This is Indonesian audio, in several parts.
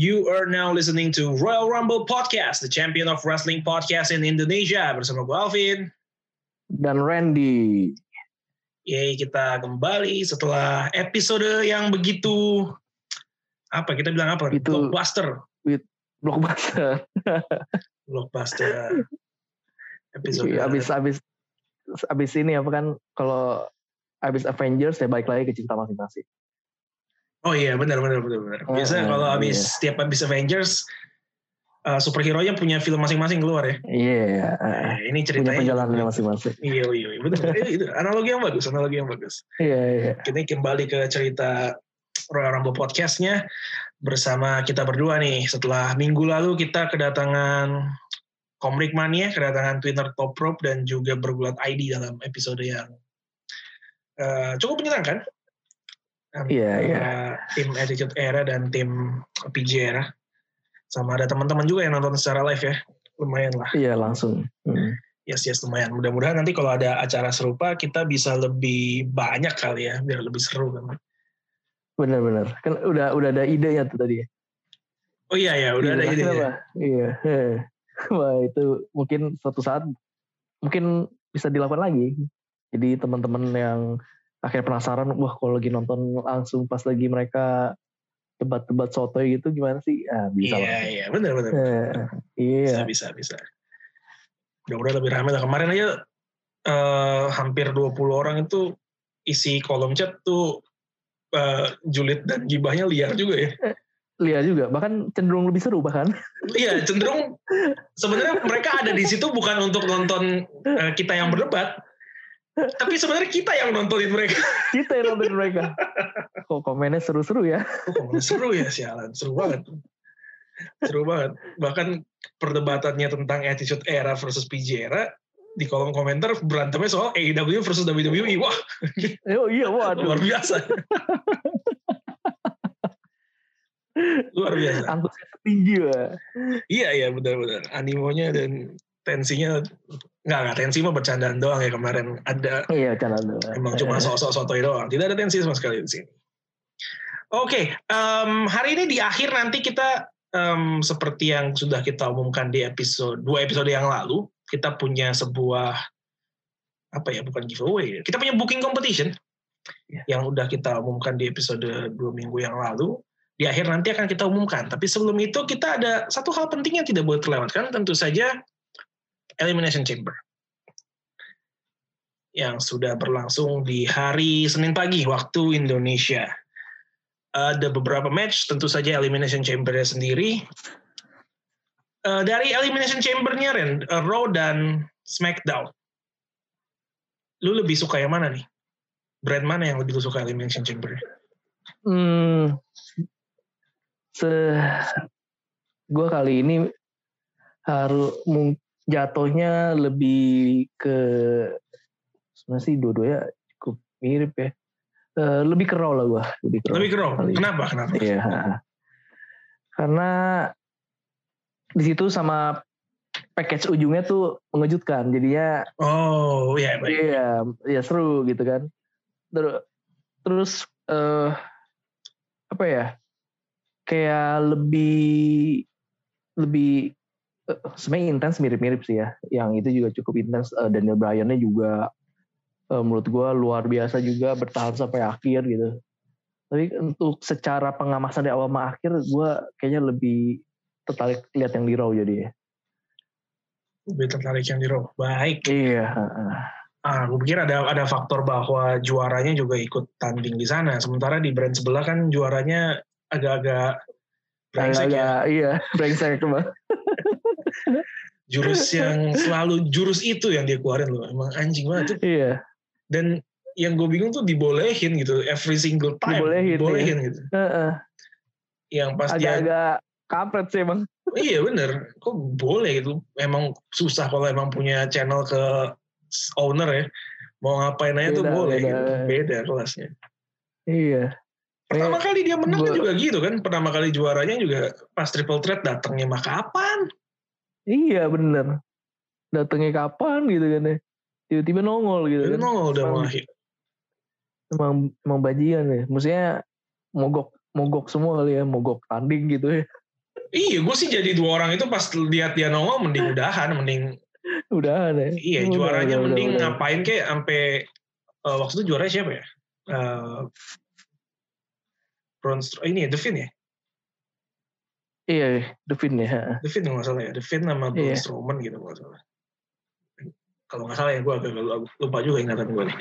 You are now listening to Royal Rumble Podcast, the champion of wrestling podcast in Indonesia. Bersama gue Alvin. Dan Randy. Yeay, kita kembali setelah episode yang begitu apa kita bilang apa? Itu- blockbuster. Blockbuster. Blockbuster. Episode Iya, abis abis abis ini apa kan kalau abis Avengers ya balik lagi ke cinta masing-masing. Oh iya, benar benar benar benar. Biasanya Eh, kalau habis iya. setiap habis Avengers uh, superhero nya punya film masing-masing keluar ya. Iya. Nah, ini punya ceritanya perjalanannya masing-masing. Iya, iya, iya, betul. betul. itu analogi yang bagus, analogi yang bagus. Iya iya. Kita kembali ke cerita Royal Rumble Podcast-nya bersama kita berdua nih. Setelah minggu lalu kita kedatangan Komrik Mania, kedatangan Twitter Top Rope dan juga bergulat ID dalam episode yang eh, cukup menyenangkan. Iya, iya. Antara Tim Attitude Era dan tim PJ Era. Sama ada teman-teman juga yang nonton secara live ya. Lumayan lah. Iya langsung. Hmm. Yes, yes, lumayan. Mudah-mudahan nanti kalau ada acara serupa kita bisa lebih banyak kali ya, biar lebih seru kan. Bener-bener. Kan udah udah ada idenya tuh tadi. Oh iya ya, udah ada Iya, ide kenapa? Iya. Eh. Wah itu mungkin suatu saat mungkin bisa dilakukan lagi. Jadi teman-teman yang akhirnya penasaran, wah kalau lagi nonton langsung pas lagi mereka debat-debat sotoy gitu gimana sih? Ah, bisa Iya, lah. iya, benar benar. Eh, Bisa, iya. bisa, bisa. Mudah-mudahan lebih ramai lah. Kemarin aja eh, hampir 20 orang itu isi kolom chat tuh eh, julid dan gibahnya liar juga ya. Lihat juga, bahkan cenderung lebih seru bahkan. Iya, cenderung sebenarnya mereka ada di situ bukan untuk nonton kita yang berdebat, tapi sebenarnya kita yang nontonin mereka. Kita yang nonton mereka. Kok komennya seru-seru ya? Oh, seru ya sialan, seru banget. Seru banget. Bahkan perdebatannya tentang attitude era versus PG era di kolom komentar berantemnya soal AEW versus WWE. Wah, Oh iya, waduh. luar biasa. luar biasa. Antusias tinggi lah. Iya, iya benar-benar. Animonya dan tensinya nggak nggak tensi mah bercandaan doang ya kemarin ada Iya, channel Emang cuma sosok sotoy doang. Tidak ada tensi sama sekali di sini. Oke, em, hari ini di akhir nanti kita em, seperti yang sudah kita umumkan di episode dua episode yang lalu, kita punya sebuah apa ya bukan giveaway, ya. kita punya booking competition Ya. yang udah kita umumkan di episode dua minggu yang lalu. Di akhir nanti akan kita umumkan. Tapi sebelum itu kita ada satu hal penting yang tidak boleh terlewatkan, tentu saja Elimination Chamber yang sudah berlangsung di hari Senin pagi waktu Indonesia. Ada beberapa match, tentu saja Elimination Chamber-nya sendiri. Eh, dari Elimination Chamber-nya, Ren, eh, Raw dan SmackDown. Lu lebih suka yang mana nih? Brand mana yang lebih lu suka Elimination Chamber? Hmm, se gue kali ini harus mung- jatuhnya lebih ke sebenarnya sih dua-duanya cukup mirip ya. Eh, lebih ke Raw lah gue, lebih ke Raw. Lebih ke Raw. Kali. Kenapa? Kenapa? Iya. Karena di situ sama package ujungnya tuh mengejutkan. Jadinya Oh, iya. baik. Iya, ya seru gitu kan. Terus, terus eh apa ya? Kayak lebih lebih sebenarnya intens mirip-mirip sih ya. Yang itu juga cukup intens. Eh, Daniel Bryan-nya juga eh, menurut gua luar biasa juga bertahan sampai akhir gitu. Tapi untuk secara pengamasan dari awal sama akhir, gua kayaknya lebih tertarik lihat yang di Raw jadi. Lebih tertarik yang di Raw. Baik. Iya. Ah, gue pikir ada ada faktor bahwa juaranya juga ikut tanding di sana. Sementara di brand sebelah kan juaranya agak-agak brengsek ya. Iya, brengsek Bang. Jurus yang selalu jurus itu yang dia keluarin loh. Emang anjing banget tuh. Iya. Dan yang gue bingung tuh dibolehin gitu every single time. Dibolehin, iya. gitu. Heeh. Yang pas dia agak-agak kampret sih emang. iya bener. Kok boleh gitu. Emang susah kalau emang punya channel ke owner ya. Mau ngapain aja tuh Beda, boleh. beda. Gitu. Beda kelasnya. Iya. Pertama kali dia menang gua- juga gitu kan. Pertama kali juaranya juga pas triple threat datangnya mah kapan? Iya bener. Datangnya kapan gitu kan ya. Tiba-tiba nongol gitu Itu kan. nongol udah Emang-. Emang, emang bajingan ya. Maksudnya mogok mogok semua kali ya. Mogok tanding gitu ya. Iya, gue sih jadi dua orang itu pas lihat dia nongol mending udahan, mending Udah ada. iya Udah, juaranya udah, mending udah, ngapain kayak sampai eh, waktu itu juara siapa ya? Eh Braun Stro- ini ya Devin ya? Iya, Devin ya. Devin kalau nggak salah ya, Devin sama Braun Iya. Strowman gitu nggak salah. Kalau nggak salah ya, gue agak lupa juga ingatan gue nih.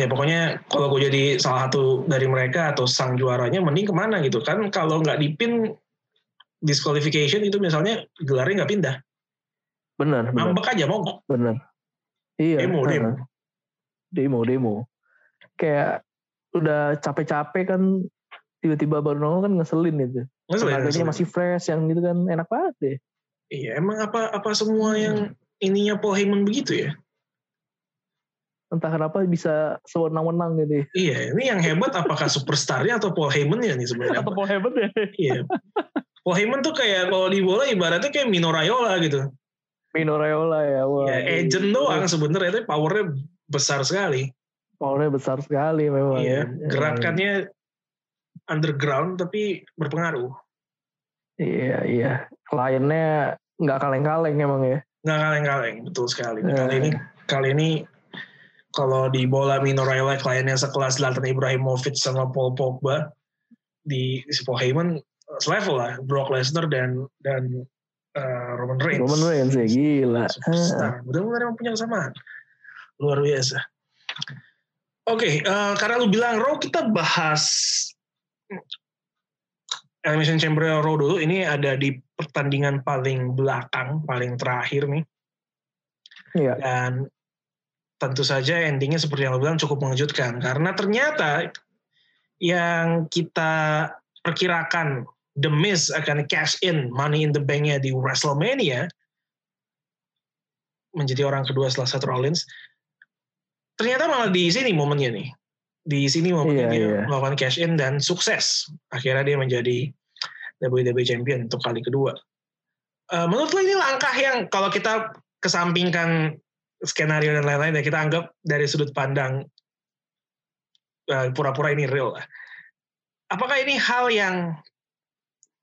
Ya pokoknya kalau gue jadi salah satu dari mereka atau sang juaranya, mending ke mana gitu kan? Kalau nggak dipin disqualification itu misalnya gelarnya nggak pindah, Benar, ngambek aja mogok. benar. Iya. Demo, demo. demo demo kayak udah capek-capek kan tiba-tiba baru nongol kan ngeselin itu Ngeselin, tenaganya masih fresh yang gitu kan enak banget deh Iya, emang apa apa semua yang ininya Paul Heyman begitu ya? entah kenapa bisa sewenang-wenang gitu ya. Iya, ini yang hebat apakah superstarnya atau Paul Heyman ya nih sebenarnya? atau Paul Heyman ya Iya. Paul Heyman tuh kayak kalau di bola ibaratnya kayak Mino Raiola gitu. Mino Raiola ya wah ya, agent doang sebenarnya tapi powernya besar sekali. powernya besar sekali memang Iya, ya gerakannya underground tapi berpengaruh. iya iya kliennya nggak kaleng-kaleng emang ya Nggak kaleng-kaleng, betul sekali. Eh. Kali ini kali ini kalau di bola Mino Raiola kliennya sekelas Zlatan Ibrahimovic sama Paul Pogba di si Paul Heyman selevel lah Brock Lesnar dan dan eh, Roman Reigns. Roman Reigns ya gila Superstar. Mudah-mudahan emang punya kesamaan. Luar biasa. Oke, eh, karena lu bilang Raw, kita bahas Elimination Chamber Raw dulu. Ini ada di pertandingan paling belakang, paling terakhir nih. Iya. Dan tentu saja endingnya seperti yang lu bilang cukup mengejutkan. Karena ternyata yang kita perkirakan The Miz akan cash in Money in the Bank-nya di WrestleMania menjadi orang kedua setelah Seth Rollins. Ternyata malah di sini momennya nih. Di sini momennya Iya, dia iya. melakukan cash in dan sukses. Akhirnya dia menjadi WWE Champion untuk kali kedua. Eh, menurut lo ini langkah yang kalau kita kesampingkan skenario dan lain-lain ya kita anggap dari sudut pandang eh, pura-pura ini real lah. Apakah ini hal yang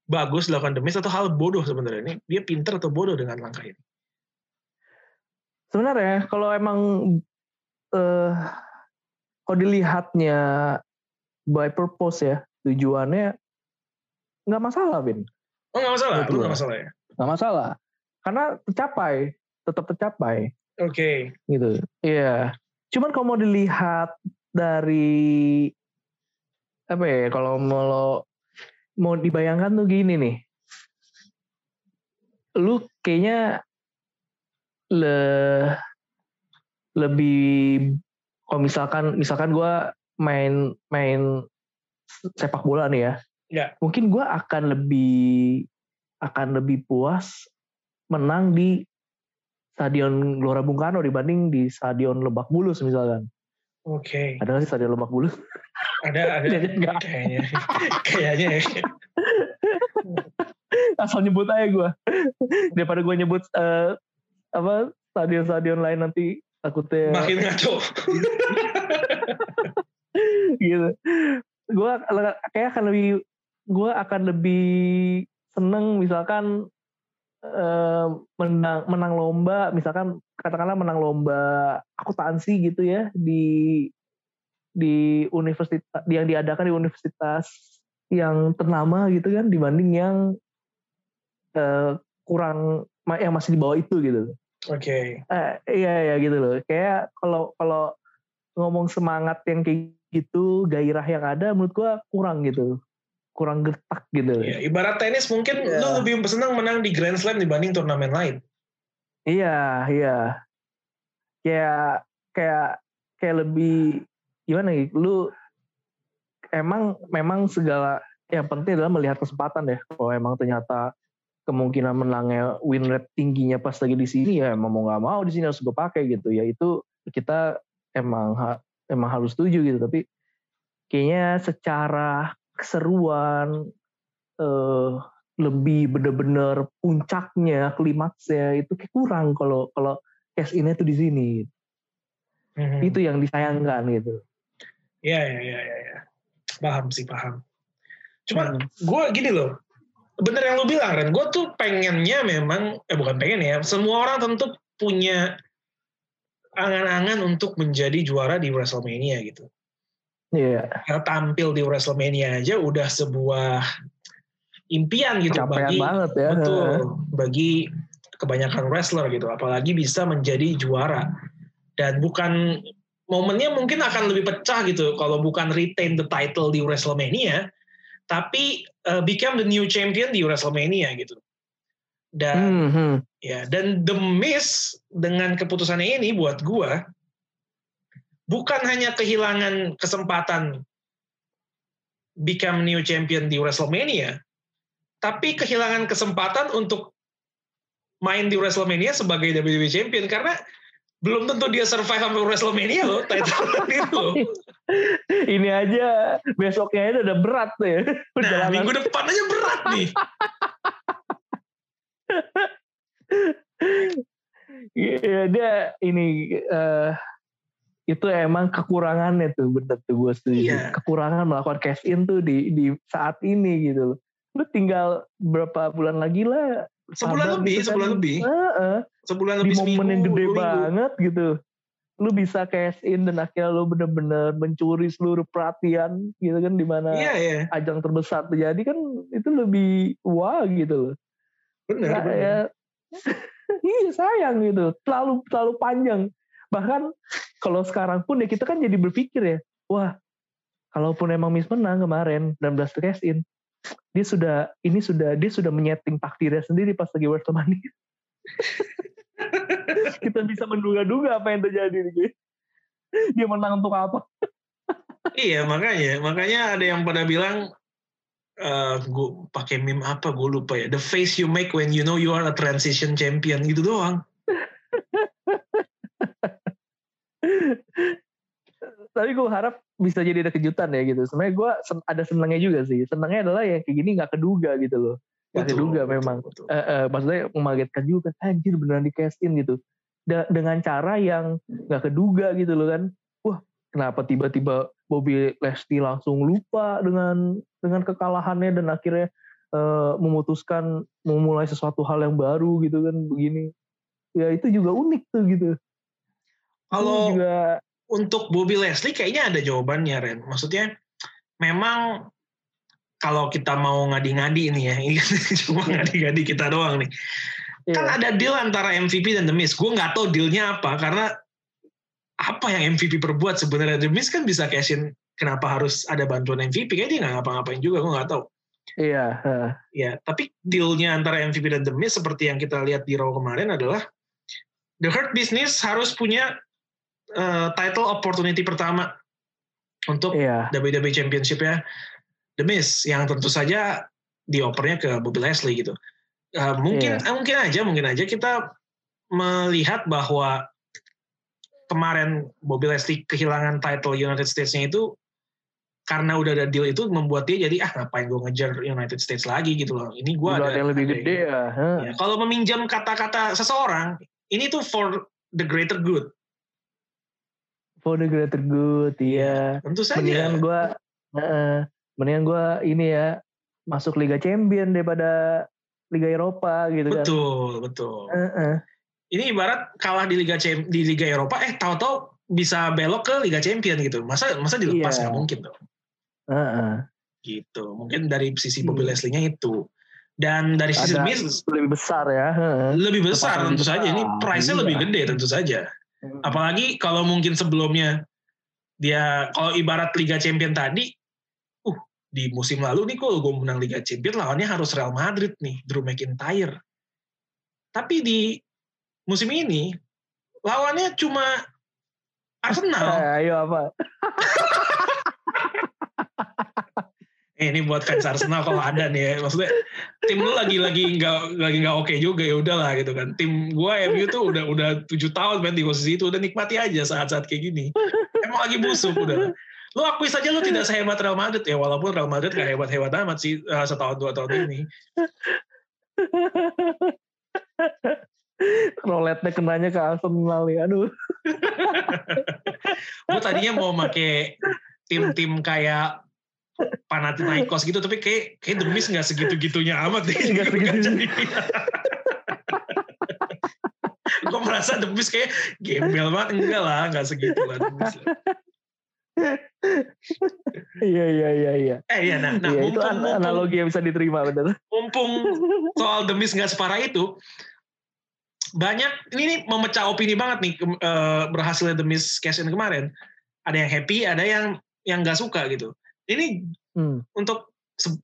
bagus dilakukan The Miz atau hal bodoh sebenarnya? Ini dia pinter atau bodoh dengan langkah ini? sebenarnya kalau emang eh kalau dilihatnya by purpose ya? Tujuannya nggak masalah Bin Oh nggak masalah, lu nggak masalah ya? nggak masalah. Karena tercapai tetap tercapai. Oke, gitu. Iya. Cuman kalau mau dilihat dari apa ya kalau mau mau dibayangkan tuh gini nih. Lu kayaknya le lebih kalau misalkan misalkan gue main main sepak bola nih ya Ya. mungkin gue akan lebih akan lebih puas menang di Stadion Gelora Bung Karno dibanding di Stadion Lebak Bulus misalkan. oke. Ada nggak sih Stadion Lebak Bulus? Ada, ada. Nggak. Kayaknya, kayaknya ya. Asal nyebut aja gue. Daripada gue nyebut eh, apa stadion-stadion lain nanti takutnya makin ngaco. gitu. Gue kayak akan lebih gue akan lebih seneng misalkan eh, menang menang lomba misalkan katakanlah menang lomba akuntansi gitu ya di di universitas yang diadakan di universitas yang ternama gitu kan dibanding yang eh, kurang yang masih di bawah itu gitu Oke. Eh, iya ya gitu loh. Kayak kalau kalau ngomong semangat yang kayak gitu, gairah yang ada menurut gua kurang gitu. Kurang gertak gitu. Ya, ibarat tenis mungkin Iya. lu lebih senang menang di Grand Slam dibanding turnamen lain. Iya, iya. Kayak kayak kayak lebih gimana gitu. Lu emang memang segala yang penting adalah melihat kesempatan ya. Kalau emang ternyata kemungkinan menangnya win rate tingginya pas lagi di sini ya emang mau nggak mau di sini harus gue pakai gitu ya itu kita emang ha- emang harus setuju gitu tapi kayaknya secara keseruan eh, lebih bener-bener puncaknya klimaksnya itu kayak kurang kalau kalau cash ini tuh di sini Mhm. itu yang disayangkan gitu Iya, iya, iya, iya. Ya. Paham sih, paham. Cuma Hmm. gue gini loh, bener yang lu bilang Ren, gue tuh pengennya memang, eh bukan pengen ya, semua orang tentu punya angan-angan untuk menjadi juara di WrestleMania gitu. Iya. Yeah. Tampil di WrestleMania aja udah sebuah impian gitu Capean bagi banget ya. betul bagi kebanyakan wrestler gitu apalagi bisa menjadi juara dan bukan momennya mungkin akan lebih pecah gitu kalau bukan retain the title di WrestleMania tapi uh, become the new champion di WrestleMania gitu dan mm -hmm. ya dan The Miz dengan keputusannya ini buat gua bukan hanya kehilangan kesempatan become new champion di WrestleMania tapi kehilangan kesempatan untuk main di WrestleMania sebagai WWE champion karena belum tentu dia survive sampai WrestleMania loh title itu Ini aja besoknya itu udah berat tuh ya. Nah, minggu depan aja berat nih. Iya dia ini uh, itu emang kekurangannya tuh bener tuh gue setuju. Iya. Kekurangan melakukan cash in tuh di di saat ini gitu loh. Lu tinggal berapa bulan lagi lah. Sebulan lebih, gitu sebulan kan. lebih. Uh, uh, sebulan lebih di momen yang gede banget gitu. Lu bisa cash in dan akhirnya lu bener-bener mencuri seluruh perhatian gitu kan di mana iya, iya. ajang terbesar terjadi kan itu lebih wah gitu loh. Bener, nah, bener. Ya, iya sayang gitu terlalu terlalu panjang bahkan kalau sekarang pun ya kita kan jadi berpikir ya wah kalaupun emang Miss menang kemarin dan belas cash in dia sudah ini sudah dia sudah menyeting takdirnya sendiri pas lagi WrestleMania kita bisa menduga-duga apa yang terjadi nih dia menang untuk apa? Iya makanya. Makanya ada yang pada bilang uh, eh, gue pakai meme apa gue lupa ya. The face you make when you know you are a transition champion. Gitu doang tapi gue harap bisa jadi ada kejutan ya gitu. Sebenarnya gue ada senangnya juga sih. Senangnya adalah yang kayak gini nggak keduga gitu loh. Nggak keduga betul, memang. betul, betul. Uh, uh, maksudnya mengagetkan juga kan anjir beneran di casting gitu. Da dengan cara yang nggak keduga gitu loh kan. Wah kenapa tiba-tiba Bobby Leslie langsung lupa dengan dengan kekalahannya dan akhirnya uh, memutuskan memulai sesuatu hal yang baru gitu kan begini. Ya itu juga unik tuh gitu. Kalau juga untuk Bobby Leslie kayaknya ada jawabannya Ren. Maksudnya memang kalau kita mau ngadi-ngadi ini ya ini kan cuma ngadi-ngadi kita doang nih. Kan yeah. ada deal antara MVP dan The Miz. Gue nggak tahu dealnya apa karena apa yang MVP perbuat sebenarnya? The Miz kan bisa cashin kenapa harus ada bantuan MVP kayaknya dia nggak ngapa-ngapain juga gue nggak tahu. Iya uh. ya tapi dealnya antara MVP dan The Miz seperti yang kita lihat di Raw kemarin adalah The Hurt Business harus punya uh, title opportunity pertama untuk yeah. WWE Championship ya The Miz yang tentu saja diopernya ke Bobby Leslie gitu uh, mungkin yeah. mungkin aja mungkin aja kita melihat bahwa kemarin Bobby Leslie kehilangan title United States-nya itu karena udah ada deal itu membuat dia jadi ah ngapain gue ngejar United States lagi gitu loh. Ini gue ada yang lebih gede ya. Ya. Kalau meminjam kata-kata seseorang, ini tuh for the greater good. For the greater good, iya. Ya, tentu saja. Mendingan gue, uh, mendingan gue ini ya masuk Liga Champion daripada Liga Eropa gitu betul, kan. Betul, betul. Uh -uh ini ibarat kalah di Liga di Liga Eropa eh tahu-tahu bisa belok ke Liga Champion gitu masa masa dilepas iya. nggak yeah. mungkin dong uh -uh. gitu mungkin dari sisi Bobby hmm. Leslie-nya itu dan dari sisi Miz lebih besar ya lebih besar tentu besar. saja ini price-nya iya. lebih gede tentu saja. Apalagi kalau mungkin sebelumnya dia kalau ibarat Liga Champion tadi uh di musim lalu nih kalau gue menang Liga Champion lawannya harus Real Madrid nih Drew McIntyre tapi di musim ini lawannya cuma Arsenal. Eh, ayo apa? eh, ini buat fans Arsenal kalau ada nih ya. Maksudnya tim lu lagi lagi nggak lagi nggak oke okay juga ya udahlah gitu kan. Tim gua MU tuh udah udah tujuh tahun main di posisi itu udah nikmati aja saat-saat kayak gini. Emang lagi busuk udah. Lu akui saja lu tidak sehebat Real Madrid ya walaupun Real Madrid gak hebat-hebat amat sih uh, setahun dua tahun ini. Roletnya kenanya ke Arsenal ya, aduh. gue tadinya mau make tim-tim kayak Panathinaikos gitu tapi kayak kayak The Miz nggak segitu-gitunya amat deh. Nggak segitu. Gue merasa The Miz kayak gembel banget enggak lah, nggak segitu lah lah. Iya iya iya iya. Eh iya nah, nah Iya, itu mumpung, mumpung, analogi yang bisa diterima bener. mumpung soal The Miz nggak separah itu banyak ini nih memecah opini banget nih eh, berhasilnya The Miz cash in kemarin. Ada yang happy, ada yang yang nggak suka gitu. Ini Hmm. untuk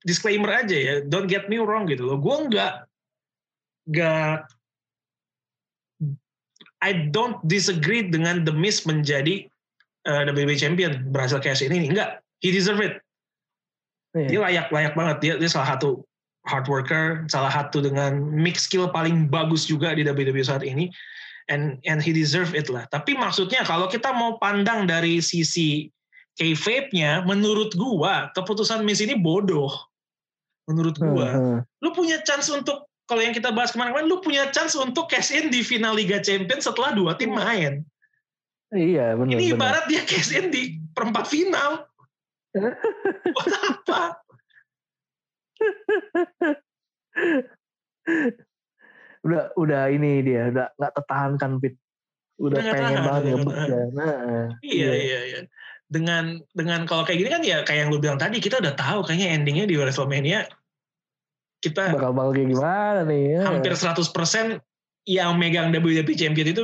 disclaimer aja ya, don't get me wrong gitu loh. Gue nggak nggak I don't disagree dengan The Miz menjadi uh, WWE champion berhasil cash in ini. Enggak, he deserve it. Iya. Dia layak layak banget. Dia, dia salah satu hard worker, salah satu dengan mix skill paling bagus juga di WWE saat ini. And and he deserve it lah. Tapi maksudnya kalau kita mau pandang dari sisi kayfabe-nya, menurut gua keputusan Miz ini bodoh. Menurut gua, Hmm, lu punya chance untuk kalau yang kita bahas kemarin-kemarin, lu punya chance untuk cash in di final Liga Champions setelah dua tim main. Iya benar. Ini ibarat dia cash in di perempat final. Buat apa? udah udah ini dia udah nggak tertahankan pit udah Udah pengen tahan, banget ngebut ya nah Iya, iya, iya. Dengan dengan kalau kayak gini kan ya kayak yang lu bilang tadi kita udah tahu kayaknya endingnya di WrestleMania kita bakal bakal kayak gimana nih ya. hampir 100% yang megang WWE Champion itu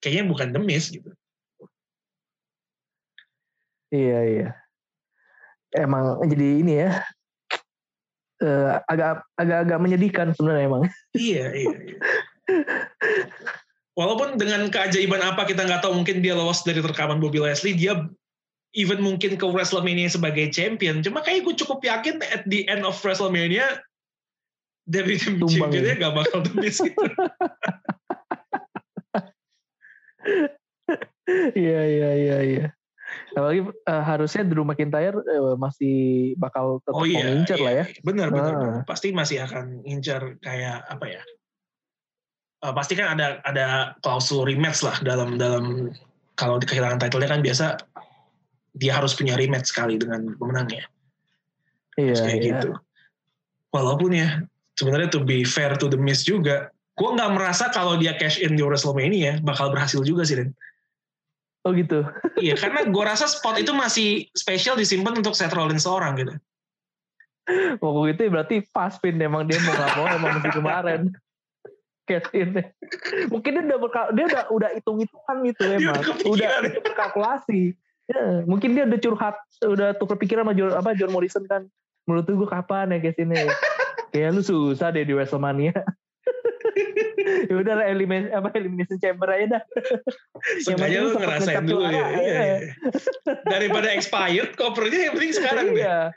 kayaknya bukan The Miz gitu. iya iya emang jadi ini ya eh, agak agak agak menyedihkan sebenarnya emang iya, iya, iya. Walaupun dengan keajaiban apa kita nggak tahu mungkin dia lolos dari rekaman Bobby Leslie, dia even mungkin ke WrestleMania sebagai champion. Cuma kayak gue cukup yakin at the end of WrestleMania WWE championnya ya. gak bakal Miz gitu. iya iya iya iya apalagi eh, harusnya Drew McIntyre eh, masih bakal tetap Oh iya, mengincar iya, lah ya Benar, benar, Ah. benar. Pasti masih akan ngincar kayak apa ya? Eh, pasti kan ada ada klausul rematch lah dalam dalam kalau kehilangan title-nya kan biasa dia harus punya rematch sekali dengan pemenangnya. iya Terus kayak iya gitu. Walaupun ya sebenarnya to be fair to the Miz juga, gue nggak merasa kalau dia cash in di WrestleMania bakal berhasil juga sih, Ren. oh gitu Iya, karena gue rasa spot itu masih spesial disimpan untuk Seth Rollins seorang gitu. Waktu itu berarti pas pin emang dia mau nggak mau emang mesti kemarin. Cash in. Mungkin dia udah berka- dia udah udah hitung-hitungan gitu Dia emang. udah kepikiran Udah, ya. udah berkalkulasi. Ya, mungkin dia udah curhat, udah tukar pikiran sama John, apa John Morrison kan. Menurut gue kapan ya cash in ya? Kayak lu susah deh di WrestleMania. ya udah lah elimination apa elimination chamber aja dah. Penting lu ngerasain dulu ya. Iya, iya. iya. Daripada expired, covernya yang penting sekarang deh. iya.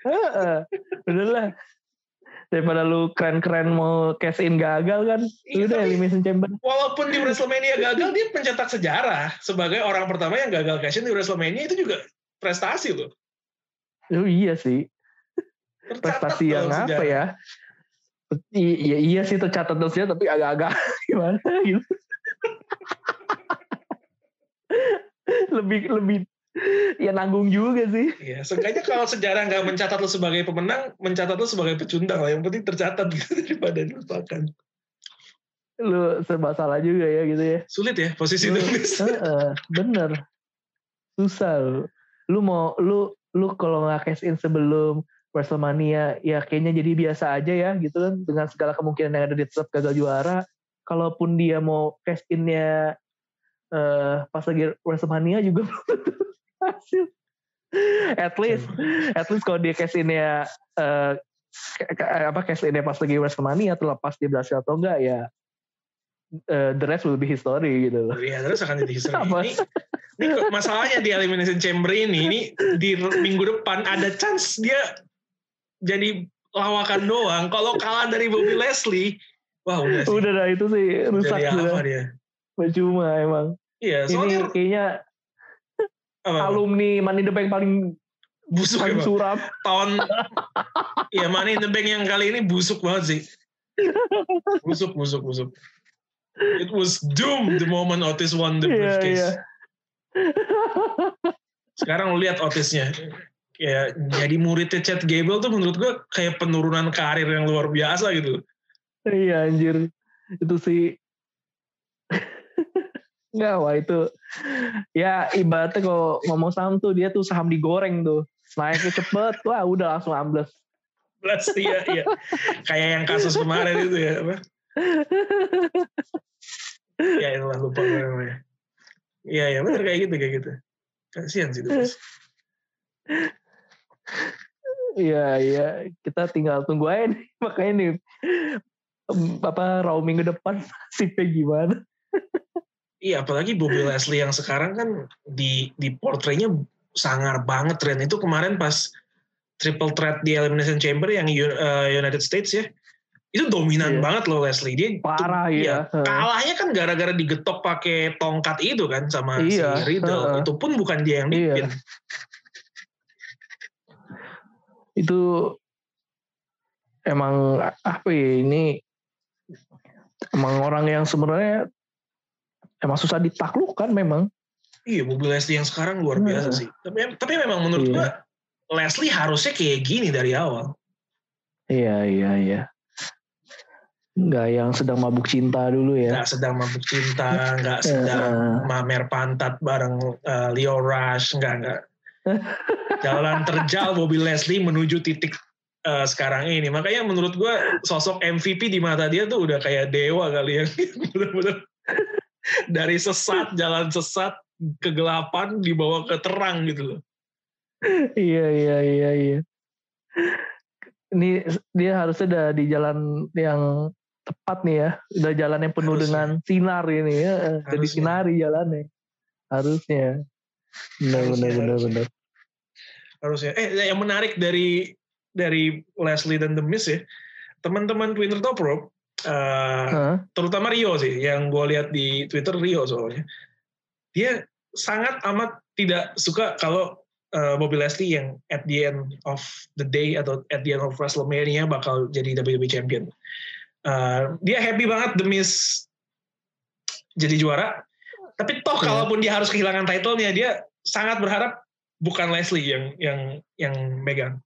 Udah lah. Daripada lu keren-keren mau cash in gagal kan. Iya, udah elimination chamber. Walaupun di WrestleMania gagal, dia mencetak sejarah sebagai orang pertama yang gagal cash in di WrestleMania itu juga prestasi loh. Oh iya sih. Tercatat Prestasi yang apa sejarah. ya? I- Iya, iya sih tercatat terusnya tapi agak-agak gimana gitu. lebih lebih ya nanggung juga sih. Iya, seenggaknya kalau sejarah nggak mencatat lo sebagai pemenang, mencatat lo sebagai pecundang lah. Yang penting tercatat gitu daripada dilupakan. Lu serba salah juga ya gitu ya. Sulit ya posisi Lu- Demis. Heeh, bener. Susah lu. Lu mau lu lu kalau nggak cash in sebelum WrestleMania ya kayaknya jadi biasa aja ya gitu kan dengan segala kemungkinan yang ada di tetap gagal juara. Kalaupun dia mau cash innya eh pas lagi WrestleMania juga belum hasil. At least at least kalau dia cash innya eh ke- ke- apa cash innya pas lagi WrestleMania terlepas dia berhasil atau enggak ya eh, the rest will be history gitu loh. Iya, terus akan jadi history. Ini, ini masalahnya di Elimination Chamber ini, ini di minggu depan ada chance dia jadi lawakan doang. Kalau kalah dari Bobby Leslie, wah udah sih. Udah dah itu sih rusak jadi apa dia? Percuma emang. Iya, Ini soalnya kayaknya apa, alumni Money in the Bank paling busuk paling suram. Tahun ya Money in the Bank yang kali ini busuk banget sih. Busuk, busuk, busuk. It was doomed the moment Otis won the Iya, briefcase. iya. Sekarang lu lihat Otisnya. kayak jadi muridnya Chad Gable tuh menurut gue kayak penurunan karir yang luar biasa gitu. Iya anjir. Itu sih Enggak, wah itu ya ibaratnya kalau ngomong saham tuh dia tuh saham digoreng tuh. Naiknya cepet, wah udah langsung ambles. Plus iya iya. Kayak yang kasus kemarin itu ya apa? ya itulah lupa namanya. Iya ya benar kayak gitu kayak gitu. Kasihan sih itu. Iya iya kita tinggal tunggu aja nih makanya nih apa raw minggu depan nasibnya gimana. Iya, apalagi Bobby Leslie yang sekarang kan di di portraynya sangar banget Ren. Itu kemarin pas triple threat di Elimination Chamber yang uh, United States ya. Itu dominan iya. banget loh Leslie. Dia parah tuh, ya. Kalahnya kan gara-gara digetok pakai tongkat itu kan sama iya. si Riddle. Uh, itu pun bukan dia yang dipin. Iya. Itu emang apa ya ini emang orang yang sebenarnya emang susah ditaklukkan memang. Iya, mobil Leslie yang sekarang luar biasa nah. sih. Tapi tapi memang menurut iya. gua Leslie harusnya kayak gini dari awal. Iya, iya, iya. Enggak yang sedang mabuk cinta dulu ya. Enggak sedang mabuk cinta, enggak sedang mamer pantat bareng uh, Leo Rush, enggak, enggak. Jalan terjal mobil Leslie menuju titik uh, sekarang ini. Makanya menurut gue sosok MVP di mata dia tuh udah kayak dewa kali ya. Bener-bener dari sesat jalan sesat kegelapan dibawa ke terang gitu loh. Iya iya iya iya. Ini dia harusnya udah di jalan yang tepat nih ya. Udah jalan yang penuh harusnya. dengan sinar ini ya. Jadi sinari jalannya. Harusnya. Benar benar benar benar. Harusnya. Eh yang menarik dari dari Leslie dan The Miss ya. Teman-teman Twitter Top Rope Uh, huh? terutama Rio sih yang gue lihat di Twitter Rio soalnya dia sangat amat tidak suka kalau uh, Bobby Leslie yang at the end of the day atau at the end of WrestleMania bakal jadi WWE Champion. Uh, dia happy banget The Miz jadi juara, tapi toh yeah. kalaupun dia harus kehilangan title-nya dia sangat berharap bukan Leslie yang yang yang megang.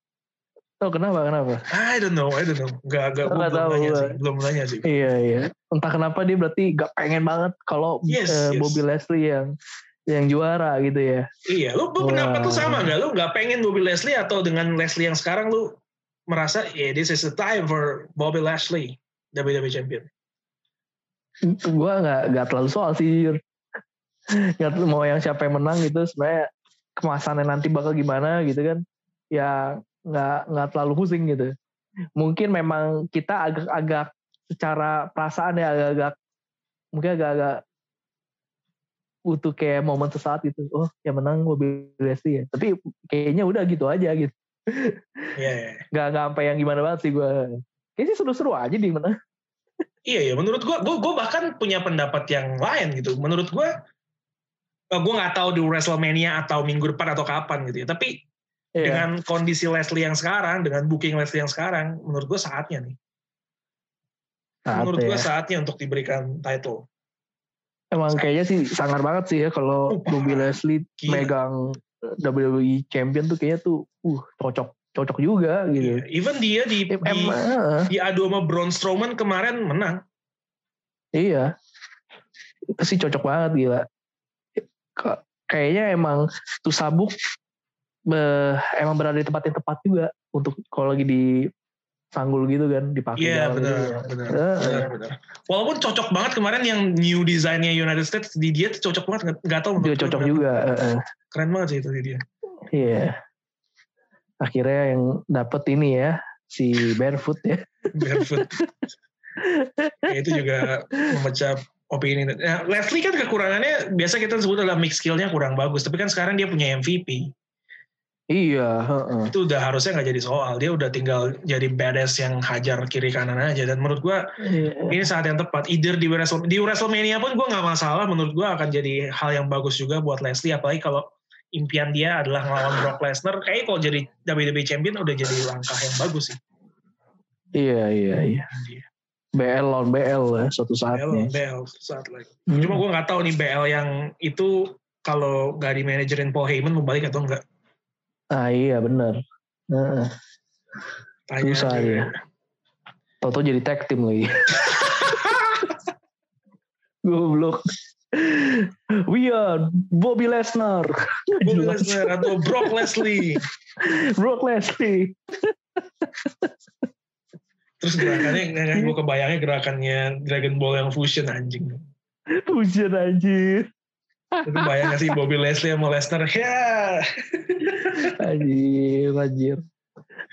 Oh kenapa kenapa? I don't know, I don't know. Gak gak belum tahu. nanya sih, belum nanya sih. Iya iya. Entah kenapa dia berarti gak pengen banget kalau yes, uh, yes. Bobby Leslie yang yang juara gitu ya. Iya, lu, lu pendapat tuh sama gak? Lu gak pengen Bobby Leslie atau dengan Leslie yang sekarang lu merasa, yeah, this is the time for Bobby Leslie, WWE Champion. Gua gak, gak terlalu soal sih. Gak mau yang siapa yang menang gitu sebenarnya kemasannya nanti bakal gimana gitu kan. Ya nggak nggak terlalu pusing gitu. Mungkin memang kita agak-agak secara perasaan ya agak-agak mungkin agak-agak butuh kayak momen sesaat gitu. Oh yang menang mobil Leslie ya. Tapi kayaknya udah gitu aja gitu. Yeah, yeah. nggak nggak sampai yang gimana banget sih gue kayaknya sih seru-seru aja di mana. Iya ya menurut gue gue bahkan punya pendapat yang lain gitu. Menurut gue uh, gue nggak tahu di WrestleMania atau minggu depan atau kapan gitu ya. Tapi yeah. dengan kondisi Leslie yang sekarang, dengan booking Leslie yang sekarang, menurut gue saatnya nih. Saat menurut gue ya. saatnya untuk diberikan title. Emang Saat. kayaknya sih sangar banget sih ya kalau uh, Bobby Leslie gila. megang WWE Champion tuh kayaknya tuh uh cocok cocok juga gitu. Yeah. Even dia di di, di adu sama Braun Strowman kemarin menang. Iya. Itu sih cocok banget gila. Kayaknya emang tuh sabuk uh, emang berada di tempat yang tepat juga untuk kalau lagi di sanggul gitu kan dipakai. Iya yeah, benar, gitu. benar, uh, benar, benar. Walaupun cocok banget kemarin yang new designnya United States di dia tuh cocok banget nggak tahu. Dia cocok juga. Uh, Keren banget sih itu di dia. Iya. Yeah. Akhirnya yang dapet ini ya si Barefoot ya. Barefoot. ya, itu juga memecah opini. Nah, Leslie kan kekurangannya biasa kita sebut adalah mix skillnya kurang bagus, tapi kan sekarang dia punya MVP. Iya. Uh-uh. Itu udah harusnya nggak jadi soal. Dia udah tinggal jadi badass yang hajar kiri kanan aja. Dan menurut gue iya. ini saat yang tepat. Either di, Wrestle, di WrestleMania pun gue nggak masalah. Menurut gue akan jadi hal yang bagus juga buat Leslie. Apalagi kalau impian dia adalah ngelawan Brock Lesnar. Kayaknya kalau jadi WWE Champion udah jadi langkah yang bagus sih. Iya, iya, iya. iya. BL lawan BL ya suatu saat BL lawan BL suatu saat lagi. Hmm. Cuma gue nggak tahu nih BL yang itu kalau nggak di manajerin Paul Heyman mau balik atau enggak. Ah iya bener. Nah, Tanya Susah aja. dia. Toto jadi tag team lagi. Goblok. We are Bobby Lesnar. Bobby. Lesnar atau Brock Leslie. Brock Leslie. Terus gerakannya, yang gue kebayangnya gerakannya Dragon Ball yang fusion anjing. Pujian anjir. Itu bayang sih Bobby Leslie sama Lesnar? Ya. Anjir, anjir.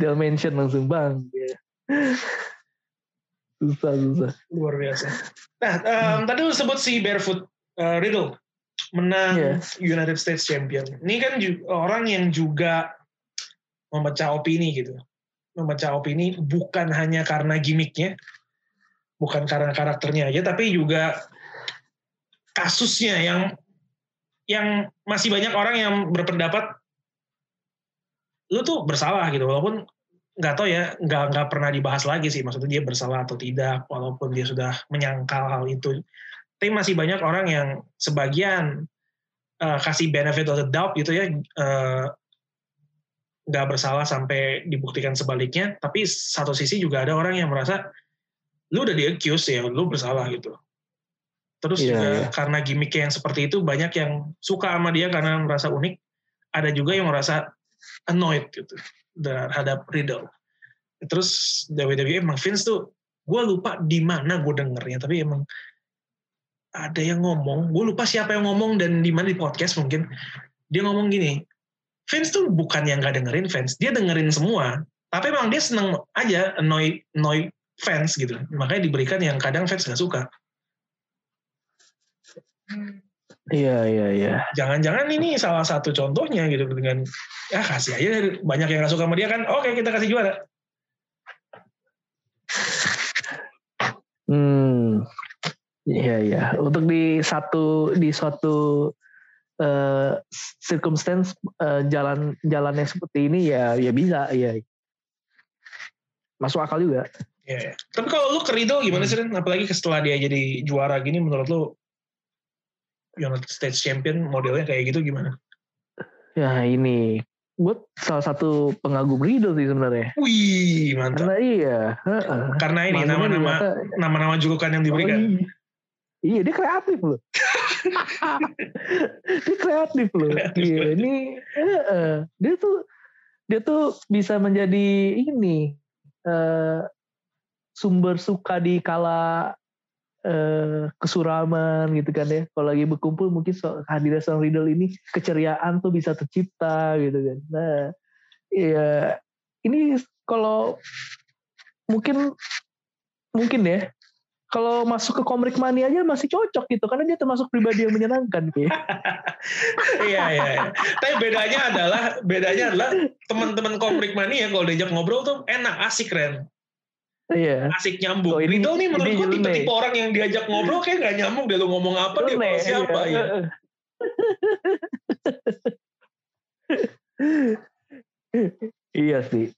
Dia mention langsung bang. Susah, susah. Luar biasa. Nah, em, tadi lu sebut si Barefoot eh, Riddle menang Iya. United States Champion. Ini kan orang yang juga memecah opini gitu. Memecah opini bukan hanya karena gimmicknya, bukan karena karakternya aja, tapi juga kasusnya yang yang masih banyak orang yang berpendapat lu tuh bersalah gitu. Walaupun nggak tahu ya nggak nggak pernah dibahas lagi sih maksudnya dia bersalah atau tidak walaupun dia sudah menyangkal hal itu. Tapi masih banyak orang yang sebagian eh, kasih benefit of the doubt gitu ya eh, nggak bersalah sampai dibuktikan sebaliknya. Tapi satu sisi juga ada orang yang merasa lu udah di accuse ya lu bersalah gitu terus Iya, juga iya. karena gimmicknya yang seperti itu banyak yang suka sama dia karena merasa unik ada juga yang merasa annoyed gitu terhadap Riddle. Terus WWE emang Vince tuh, gue lupa di mana gue dengernya, tapi emang ada yang ngomong, gue lupa siapa yang ngomong dan di mana di podcast mungkin dia ngomong gini, Vince tuh bukan yang gak dengerin fans, dia dengerin semua, tapi emang dia seneng aja annoy annoy fans gitu, makanya diberikan yang kadang fans gak suka. Iya, iya, iya. Jangan-jangan ini salah satu contohnya gitu dengan ya kasih aja banyak yang gak suka sama dia kan, oke kita kasih juara. Hmm. Iya, iya. Untuk di satu di suatu eh, circumstance eh, jalan jalannya seperti ini ya ya bisa, ya. Masuk akal juga. Iya, iya. Tapi kalau lu ke Riddle gimana sih, Ren? Apalagi setelah dia jadi juara gini, menurut lu United States Champion modelnya kayak gitu gimana? Ya ini gue salah satu pengagum Riddle sih sebenarnya. Wih, mantap. Karena iya. Karena ini nama-nama nama-nama julukan yang Oh, diberikan. iya. Iya dia kreatif loh. dia kreatif loh. Kreatif Iya ini eh, dia tuh dia tuh bisa menjadi ini eh, sumber suka di kala eh, kesuraman gitu kan ya. Kalau lagi berkumpul mungkin so, hadirnya seorang Riddle ini keceriaan tuh bisa tercipta gitu kan. Nah, iya ini kalau mungkin mungkin ya kalau masuk ke komik mania aja masih cocok gitu karena dia termasuk pribadi yang menyenangkan gitu. Iya, iya. iya. Tapi bedanya adalah bedanya adalah teman-teman komik mania kalau diajak ngobrol tuh enak, asik, Ren. Iya. Asik nyambung. Oh, ini- Riddle nih menurut nyeleneh. tipe-tipe orang yang diajak ngobrol kayak gak nyambung deh lu ngomong apa dia sama siapa iya. ya. iya sih.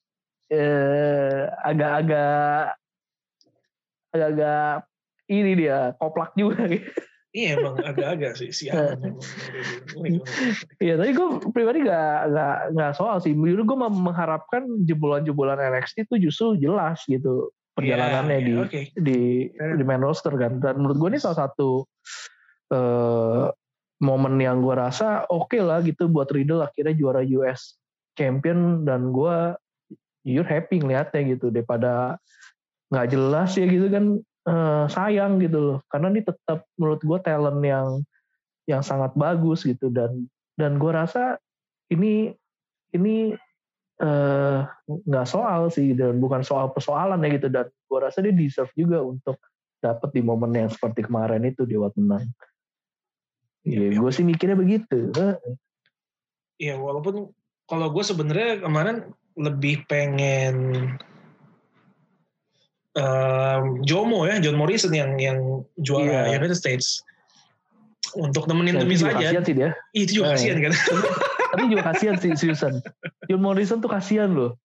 Eh, agak-agak agak-agak ini dia koplak juga. Iya emang agak-agak sih siapa ngomong. Unik, unik. Iya, tapi gue pribadi gak, gak, gak soal sih. Justru gue mengharapkan jebolan-jebolan NXT itu justru jelas gitu perjalanannya Iya, di iya, Oke. di di main roster kan. Dan menurut gue ini salah satu eh, momen yang gue rasa oke lah gitu buat Riddle akhirnya juara US Champion dan gue jujur happy ngeliatnya gitu daripada nggak jelas ya gitu kan eh, sayang gitu loh karena ini tetap menurut gue talent yang yang sangat bagus gitu dan dan gue rasa ini ini eh, nggak soal sih dan bukan soal persoalan ya gitu dan gue rasa dia deserve juga untuk dapat di momen yang seperti kemarin itu dia buat menang. Iya, Iya, gue sih mikirnya begitu. Iya, walaupun kalau gue sebenarnya kemarin lebih pengen em, Jomo ya, John Morrison yang yang juara Iya. United States untuk nemenin demi juga saja. kasihan sih dia. Ih, Itu juga Eh. kasihan kan. Tapi juga kasihan sih Susan. John Morrison tuh kasihan loh.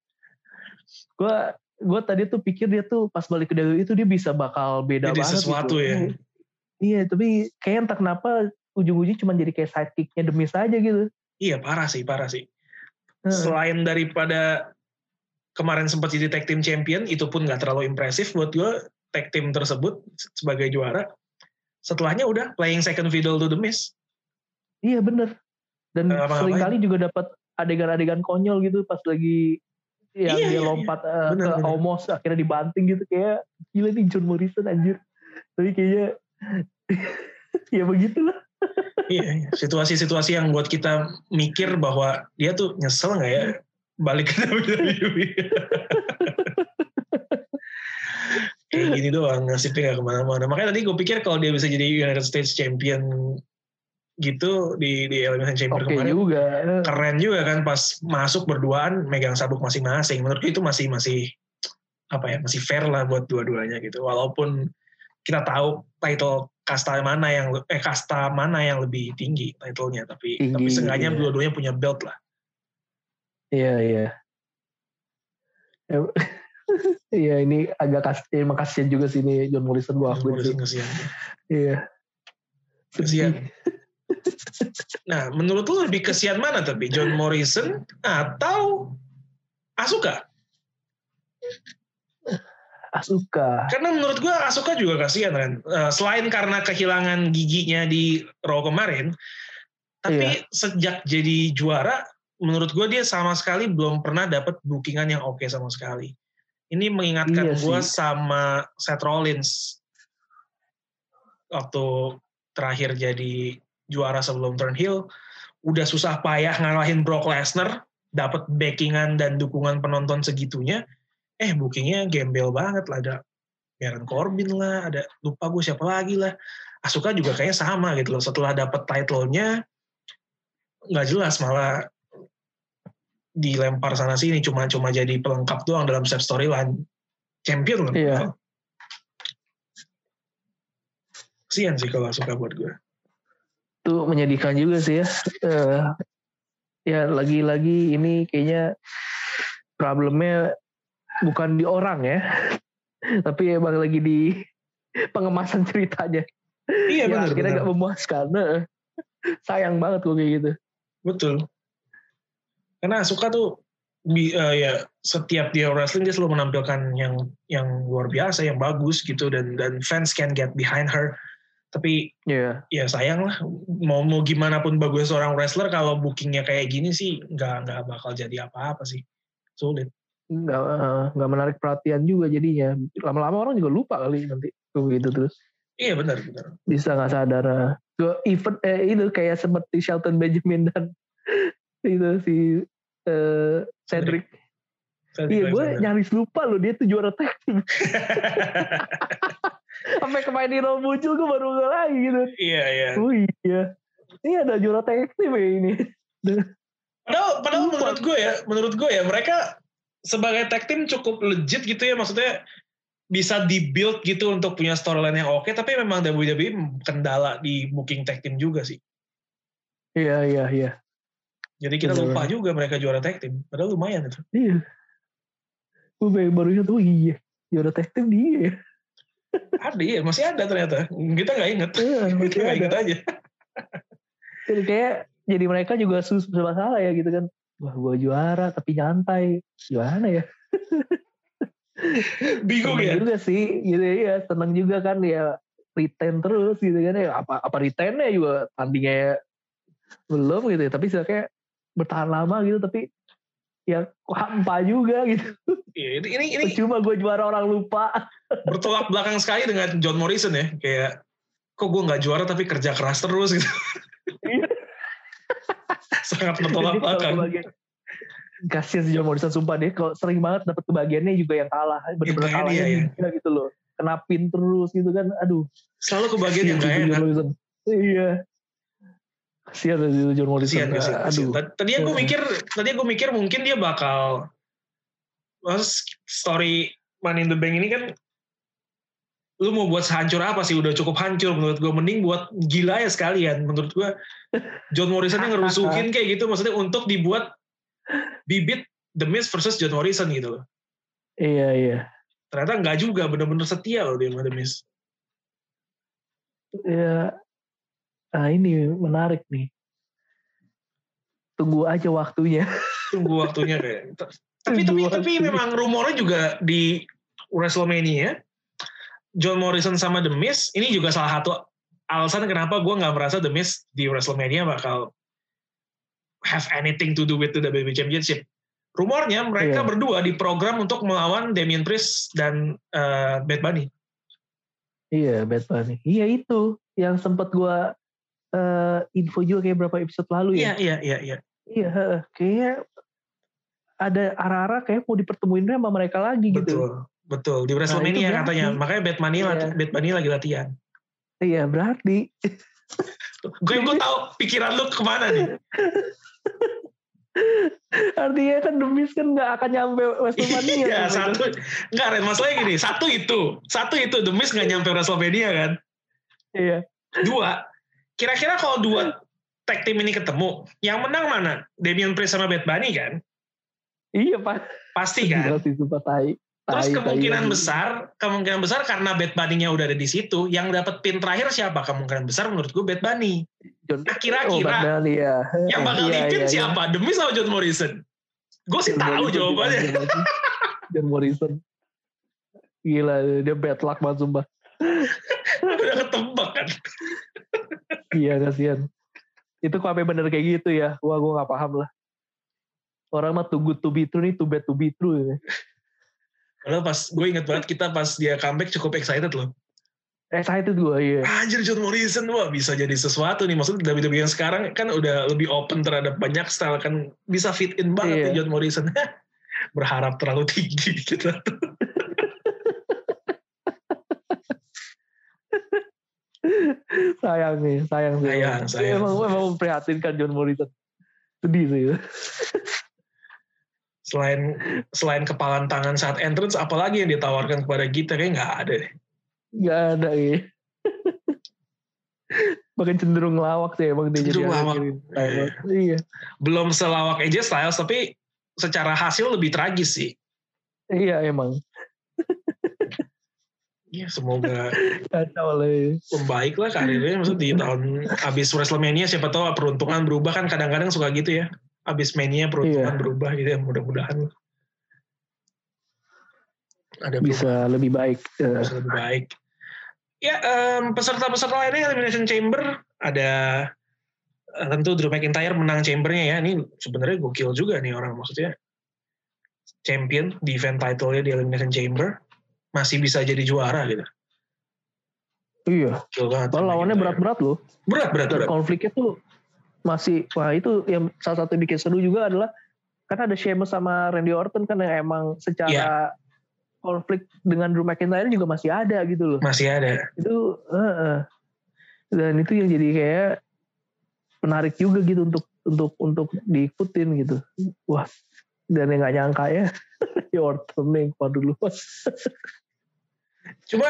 Gue gue tadi tuh pikir dia tuh pas balik ke WWE itu dia bisa bakal beda Jadi banget sesuatu gitu. ya. Iya, tapi kayak entah kenapa ujung-ujungnya cuma jadi kayak sidekicknya demi saja gitu. Iya, parah sih, parah sih. selain daripada kemarin sempat jadi tag team champion itu pun nggak terlalu impresif buat gue tag team tersebut sebagai juara setelahnya udah playing second fiddle to the miss iya bener dan Apa-apain. sering kali juga dapat adegan-adegan konyol gitu pas lagi yang Iya, dia iya, lompat eh, Bener, ke bener. Omos akhirnya dibanting gitu kayak gila nih John Morrison anjir tapi kayaknya ya begitulah Iya, iya. situasi-situasi yang buat kita mikir bahwa dia tuh nyesel nggak ya balik ke WWE. Kayak gini doang, nasibnya nggak ke mana-mana. Makanya tadi gue pikir kalau dia bisa jadi United States Champion gitu di di Elimination Chamber oke kemarin, juga keren juga kan pas masuk berduaan megang sabuk masing-masing. Menurut gue itu masih masih apa ya masih fair lah buat dua-duanya gitu. Walaupun kita tahu title kasta mana yang eh kasta mana yang lebih tinggi titlenya, tapi Tinggi, tapi seenggaknya iya. dua-duanya punya belt lah. iya iya Iya ini agak kas, emang kasihan juga sih ini John Morrison gua akuin sih. Morrison kasihan. Iya. Kasihan. Nah, menurut lu lebih kesian mana tapi John Morrison atau Asuka? Asuka. Karena menurut gua Asuka juga kasihan kan. Selain karena kehilangan giginya di Raw kemarin, tapi sejak jadi juara, menurut gua dia sama sekali belum pernah dapat bookingan yang oke sama sekali. Ini mengingatkan Iya gua sih. sama Seth Rollins waktu terakhir jadi juara sebelum turn heel, udah susah payah ngalahin Brock Lesnar, dapat backingan dan dukungan penonton segitunya, eh bookingnya gembel banget lah ada Baron Corbin lah, ada lupa gue siapa lagi lah. Asuka juga kayaknya sama gitu loh. Setelah dapat title-nya nggak jelas malah dilempar sana sini cuma cuma jadi pelengkap doang dalam set storyline champion loh. Iya. Kesian sih kalau Asuka buat gue. Itu menyedihkan juga sih ya. Eh, ya lagi-lagi ini kayaknya problemnya bukan di orang ya, tapi emang lagi di pengemasan ceritanya. Iya ya, benar. akhirnya benar. gak memuaskan. Eh, Sayang banget kok kayak gitu. Betul. Karena Asuka tuh bi- eh, ya setiap dia wrestling dia selalu menampilkan yang yang luar biasa, yang bagus gitu dan dan fans can get behind her. Tapi Iya. ya sayang lah mau mau gimana pun bagus seorang wrestler kalau bookingnya kayak gini sih nggak nggak bakal jadi apa-apa sih. Sulit. Nggak, eh, nggak menarik perhatian juga jadinya. Lama-lama orang juga lupa kali nanti kayak begitu terus. Iya benar benar. Bisa nggak sadar. eh. Gue event eh, itu kayak seperti Shelton Benjamin dan itu si eh, Cedric. Iya, gue nyaris lupa loh dia tuh juara tag. Sampai kemarin di Raw muncul gue baru nggak lagi gitu. Iya iya. Oh iya. Ini ada juara tag team ya ini. Padahal, padahal Lupa. menurut gue ya, menurut gue ya mereka sebagai tag team cukup legit gitu ya maksudnya bisa dibuild gitu untuk punya storyline yang oke tapi memang WWE kendala di booking tag team juga sih. Iya iya iya. Jadi kita Bener. lupa juga mereka juara tag team. Padahal lumayan itu. Iya. Gue baru ingat, oh iya. Juara tag team dia. Ada iya, masih ada ternyata. Kita nggak inget. Iya, Kita nggak inget aja. Jadi kayak jadi mereka juga sus masalah ya gitu kan. Wah gue juara tapi nyantai. Gimana ya? Bingung seneng ya. juga sih gitu ya seneng juga kan ya retain terus gitu kan ya apa apa retainnya juga tandingnya belum gitu ya tapi sih kayak bertahan lama gitu tapi ya kok hampa juga gitu Iya, ini ini, cuma gue juara orang lupa bertolak belakang sekali dengan John Morrison ya. Kayak kok gue nggak juara tapi kerja keras terus gitu. Iya. Sangat bertolak belakang. kasihan si John Morrison sumpah deh kalau sering banget dapet kebagiannya juga yang kalah bener-bener Yang kalah, kalahnya iya, iya. juga gitu loh kena pin terus gitu kan aduh Selalu kebagian yang gak enak. Iya kasihan si John Morrison Kasian, kasian, aduh kasian. Tad- Tadi gue Iya. mikir, tadi gue mikir mungkin dia bakal Mas story Money in the Bank ini kan lu mau buat sehancur apa sih? Udah cukup hancur menurut gue mending buat gila ya sekalian. Menurut gue John Morrison yang ngerusuhin kayak gitu maksudnya untuk dibuat bibit The Miz versus John Morrison gitu loh. Iya iya. Ternyata nggak juga bener-bener setia loh dia sama The Miz. Ya ah ini menarik nih tunggu aja waktunya Tunggu waktunya kayak. Tapi tapi tapi memang rumornya juga di WrestleMania John Morrison sama The Miz ini juga salah satu alasan kenapa gue nggak merasa The Miz di WrestleMania bakal have anything to do with the WWE Championship. Rumornya mereka yeah. berdua diprogram untuk melawan Damian Priest dan uh, Bad Bunny. Iya, Bad Bunny. Iya itu yang sempat gue uh, info juga kayak berapa episode lalu ya. Iya, iya, iya, iya. Iya, kayak ada arah-arah kayak mau dipertemuin sama mereka lagi betul, gitu. Betul, betul. Di WrestleMania nah, katanya. Makanya Bunny, iya. Bunny lagi latihan. Iya, berarti. gue gue tahu pikiran lu ke mana nih. Artinya kan Demis kan nggak akan nyampe WrestleMania. Iya kan, satu nggak Ren masalahnya gini satu itu satu itu Demis nggak nyampe WrestleMania kan. Iya. Dua kira-kira kalau dua tag team ini ketemu yang menang mana? Damian Priest sama Bad Bunny kan? Iya pak. Pasti kan. Terus kemungkinan tai, besar, kemungkinan besar karena Bad Bunny-nya udah ada di situ, yang dapat pin terakhir siapa? Kemungkinan besar menurut gue Bad Bunny. Nah, kira-kira oh, ya. yang bakal iya, dipin iya, iya. siapa? Iya. Demi sama John Morrison? Gue sih tahu Morrison jawabannya. John Morrison. Gila, dia bad luck banget sumpah. udah ketebak kan. Iya, kasihan. Itu kok bener kayak gitu ya? Wah, gue gak paham lah. Orang mah too good to be true nih, too bad to be true. Ya. Padahal pas gue inget banget kita pas dia comeback cukup excited loh. Excited gue iya. Anjir John Morrison wah bisa jadi sesuatu nih. Maksudnya WWE yang sekarang kan udah lebih open terhadap banyak style kan bisa fit in banget iya. nih John Morrison. Berharap terlalu tinggi gitu. Sayang nih, sayang sih. Sayang, sayang. Emang, emang memprihatinkan John Morrison. Sedih sih. selain selain kepalan tangan saat entrance apalagi yang ditawarkan kepada kita kayak nggak ada deh nggak ada ya Makin cenderung lawak sih emang dia cenderung lawak iya. iya. belum selawak aja Styles tapi secara hasil lebih tragis sih iya emang Ya semoga membaik lah karirnya. Maksud di tahun abis Wrestlemania siapa tahu peruntungan berubah. Kan kadang-kadang suka gitu ya. Abis mainnya peruntungan iya. berubah gitu ya mudah-mudahan. Ada bisa lebih baik bisa lebih baik. Ya um, peserta-peserta lainnya elimination chamber. Ada uh, tentu Drew McIntyre menang chambernya ya. Ini sebenarnya gokil juga nih orang maksudnya. Champion di event title-nya di elimination chamber masih bisa jadi juara gitu Iya. Kalau lawannya berat-berat loh. Berat, berat, berat. Konfliknya tuh masih wah itu yang salah satu bikin seru juga adalah kan ada Sheamus sama Randy Orton kan yang emang secara yeah. konflik dengan Drew McIntyre juga masih ada gitu loh. Masih ada. Itu uh, uh. dan itu yang jadi kayak menarik juga gitu untuk untuk untuk diikutin gitu. Wah dan yang nggak nyangka ya, ya Orton nih keluar dulu. Cuma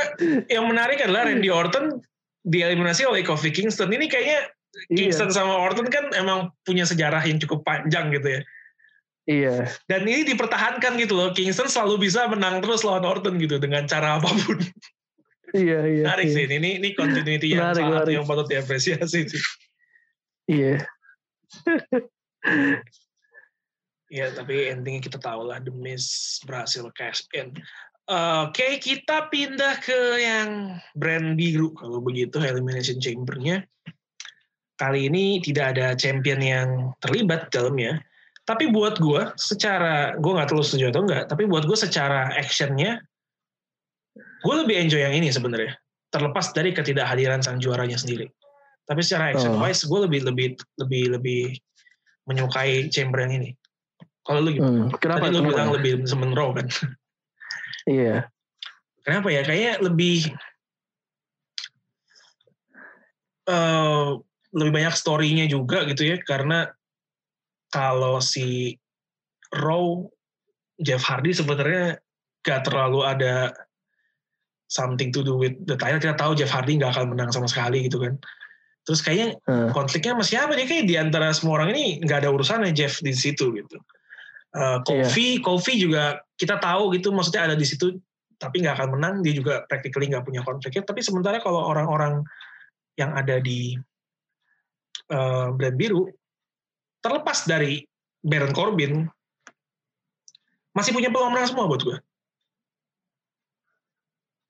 yang menarik adalah Randy Orton dieliminasi oleh Kofi Kingston. Ini kayaknya Kingston iya. sama Orton kan emang punya sejarah yang cukup panjang gitu ya. Iya. Dan ini dipertahankan gitu loh. Kingston selalu bisa menang terus lawan Orton gitu dengan cara apa pun. Iya, iya. Menarik iya. sih. Ini ini continuity yang menarik, salah satu yang patut diapresiasi sih. Iya. Iya, tapi endingnya kita tahu lah The Miz berhasil cash in. Oke, okay, kita pindah ke yang brand biru kalau begitu Elimination Chamber-nya kali ini tidak ada champion yang terlibat dalamnya. Tapi buat gue, secara gue nggak terlalu setuju atau enggak, tapi buat gue secara actionnya, gue lebih enjoy yang ini sebenarnya. Terlepas dari ketidakhadiran sang juaranya sendiri. Tapi secara action oh. wise, gue lebih lebih lebih lebih menyukai chamber yang ini. Kalau lu gimana? Hmm, kenapa? Tadi lu bilang lebih semen raw kan? Iya. Kenapa ya? Kayaknya lebih uh, lebih banyak story-nya juga gitu ya karena kalau si Raw Jeff Hardy sebenarnya gak terlalu ada something to do with the title kita tahu Jeff Hardy gak akan menang sama sekali gitu kan terus kayaknya hmm. konfliknya masih apa nih kayak di antara semua orang ini nggak ada urusannya Jeff di situ gitu uh, Kofi yeah. Kofi juga kita tahu gitu maksudnya ada di situ tapi nggak akan menang dia juga practically nggak punya konfliknya tapi sementara kalau orang-orang yang ada di uh, brand biru terlepas dari Baron Corbin masih punya peluang menang semua buat gue.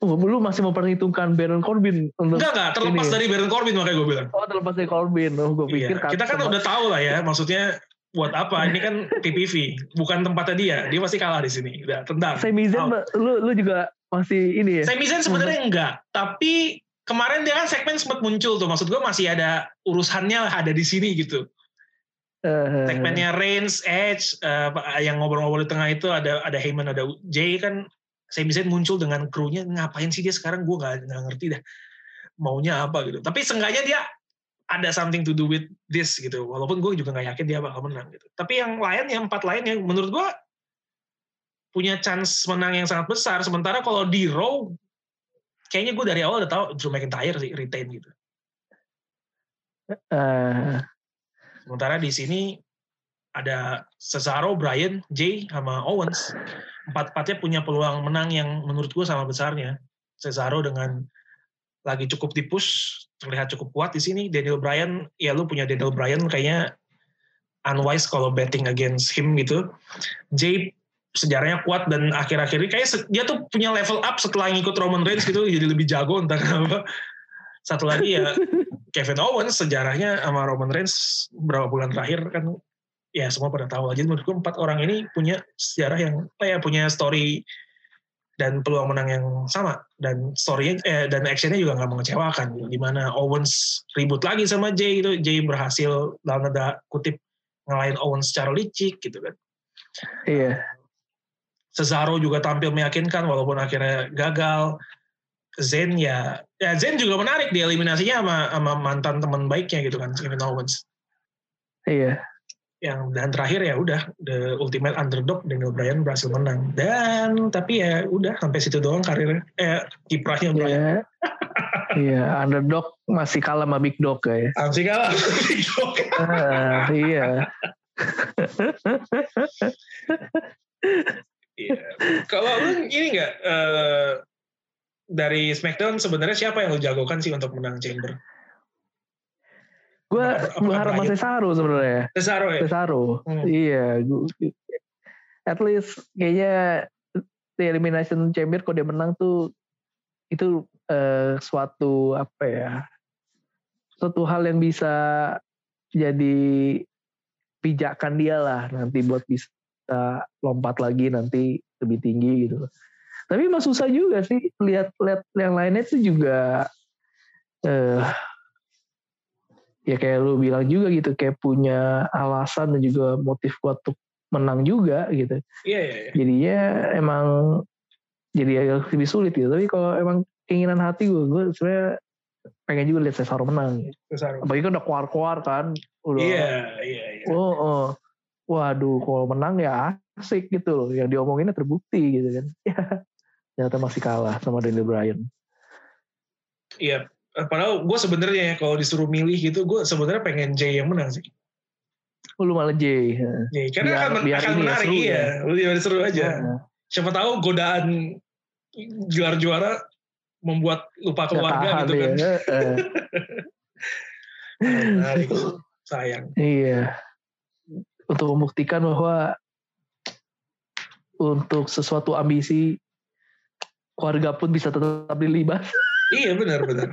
Oh, lu masih memperhitungkan Baron Corbin untuk Enggak, enggak. Terlepas ini. dari Baron Corbin makanya gue bilang. Oh, terlepas dari Corbin. Oh, gue iya, pikir iya. Kita kan udah tahu lah ya, maksudnya buat apa? Ini kan PPV, bukan tempatnya dia. Dia pasti kalah di sini. Udah, tendang. Sami Zayn, lu, lu juga masih ini ya? Sami Zayn sebenarnya enggak. Tapi kemarin dia kan segmen sempat muncul tuh. Maksud gue masih ada urusannya lah ada di sini gitu. Uh, Segmennya Reigns, Edge, uh, yang ngobrol-ngobrol di tengah itu ada ada Heyman, ada Jay kan saya bisa muncul dengan krunya ngapain sih dia sekarang gue nggak ngerti dah maunya apa gitu tapi seenggaknya dia ada something to do with this gitu walaupun gue juga nggak yakin dia bakal menang gitu tapi yang lain yang empat lain yang menurut gue punya chance menang yang sangat besar sementara kalau di Raw kayaknya gue dari awal udah tahu Drew McIntyre sih retain gitu uh. sementara di sini ada Cesaro, Bryan, Jay, sama Owens. Empat-empatnya punya peluang menang yang menurut gue sama besarnya. Cesaro dengan lagi cukup tipus, terlihat cukup kuat di sini. Daniel Bryan, ya lu punya Daniel Bryan kayaknya unwise kalau betting against him gitu. Jay sejarahnya kuat dan akhir-akhir ini kayak dia tuh punya level up setelah ngikut Roman Reigns gitu jadi lebih jago entah kenapa. Satu lagi ya Kevin Owens sejarahnya sama Roman Reigns berapa bulan terakhir kan ya semua pada tahu aja menurutku empat orang ini punya sejarah yang apa ya punya story dan peluang menang yang sama. Dan story eh, dan actionnya juga nggak mengecewakan. Di mana Owens ribut lagi sama Jay itu Jay berhasil dalam tanda kutip ngalahin Owens secara licik gitu kan. Iya. Cesaro juga tampil meyakinkan walaupun akhirnya gagal. Zen ya ya Zen juga menarik di eliminasinya sama, sama mantan teman baiknya gitu kan Kevin Owens. Iya yang dan terakhir ya udah the ultimate underdog Daniel Bryan berhasil menang dan tapi ya udah sampai situ doang karirnya eh kiprahnya Bryan. Iya, yeah, underdog masih kalah sama big dog ya. Masih kalah sama big dog. uh, iya. iya. Kalau lu ini nggak uh, dari SmackDown sebenarnya siapa yang lu jagokan sih untuk menang Chamber? Gue berharap sama Cesaro sebenarnya. Cesaro ya? Cesaro. Hmm. Iya. At least kayaknya di Elimination Chamber kalau dia menang tuh itu uh, suatu apa ya suatu hal yang bisa jadi pijakan dia lah nanti buat bisa lompat lagi nanti lebih tinggi gitu. Tapi emang susah juga sih lihat lihat yang lainnya itu juga uh, ya kayak lu bilang juga gitu kayak punya alasan dan juga motif kuat untuk menang juga gitu. Iya iya. iya. Jadinya emang jadi agak lebih sulit gitu. Tapi kalau emang keinginan hati gue, gue sebenarnya pengen juga lihat Cesaro menang. Gitu. Cesaro. Apalagi kan udah keluar-keluar kan. Udah, iya iya iya. Oh, oh. Waduh, kalau menang ya asik gitu loh. Yang diomonginnya terbukti gitu kan. Ya, ternyata masih kalah sama Daniel Bryan. Iya, Eh, padahal gue sebenarnya ya kalau disuruh milih gitu gue sebenarnya pengen Jay yang menang sih. Oh, lu malah Jay Nih, karena biar, akan, biar akan menarik ya, iya. ya. biar seru aja. Ya. siapa tahu godaan juara juara membuat lupa keluarga gitu kan. Ya. menarik. Sayang. Iya. Untuk membuktikan bahwa untuk sesuatu ambisi keluarga pun bisa tetap dilibat iya benar benar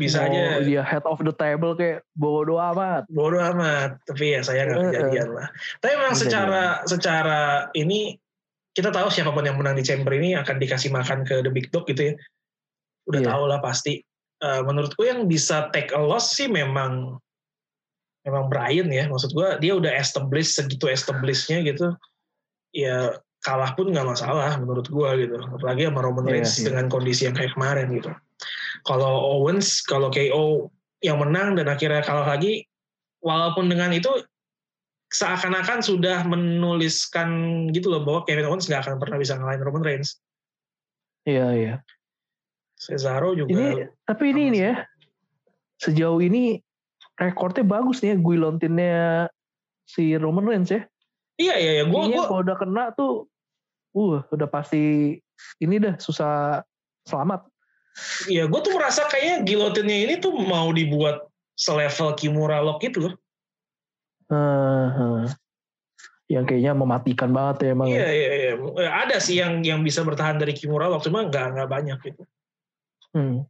bisa oh, aja dia head of the table kayak bodo amat. Bodo amat. Tapi ya saya nggak kejadian lah tapi memang secara secara ini kita tahu siapa pun yang menang di chamber ini akan dikasih makan ke the big dog gitu ya. Udah yeah. tahu lah pasti. Uh, menurutku yang bisa take a loss sih memang memang Brian ya. Maksud gue dia udah establish segitu establishnya gitu ya kalah pun nggak masalah menurut gue gitu. Apalagi sama Roman iya, Reigns yeah, yeah. dengan kondisi yang kayak kemarin gitu kalau Owens kalau KO yang menang dan akhirnya kalah lagi walaupun dengan itu seakan-akan sudah menuliskan gitu loh bahwa Kevin Owens nggak akan pernah bisa ngalahin Roman Reigns. Iya iya. Cesaro juga ini tapi ini ini ya. Sejauh ini rekornya bagus nih ya Guilontinnya si Roman Reigns ya. Iya iya iya, gue gue kalau udah kena tuh, uh udah pasti ini dah susah selamat. Iya, gue tuh merasa kayaknya gilotinnya ini tuh mau dibuat selevel Kimura Lock itu loh. Uh, yang kayaknya mematikan banget ya emang. Iya, iya, iya. Ada sih yang yang bisa bertahan dari Kimura Lock, cuma nggak nggak banyak gitu. Hmm.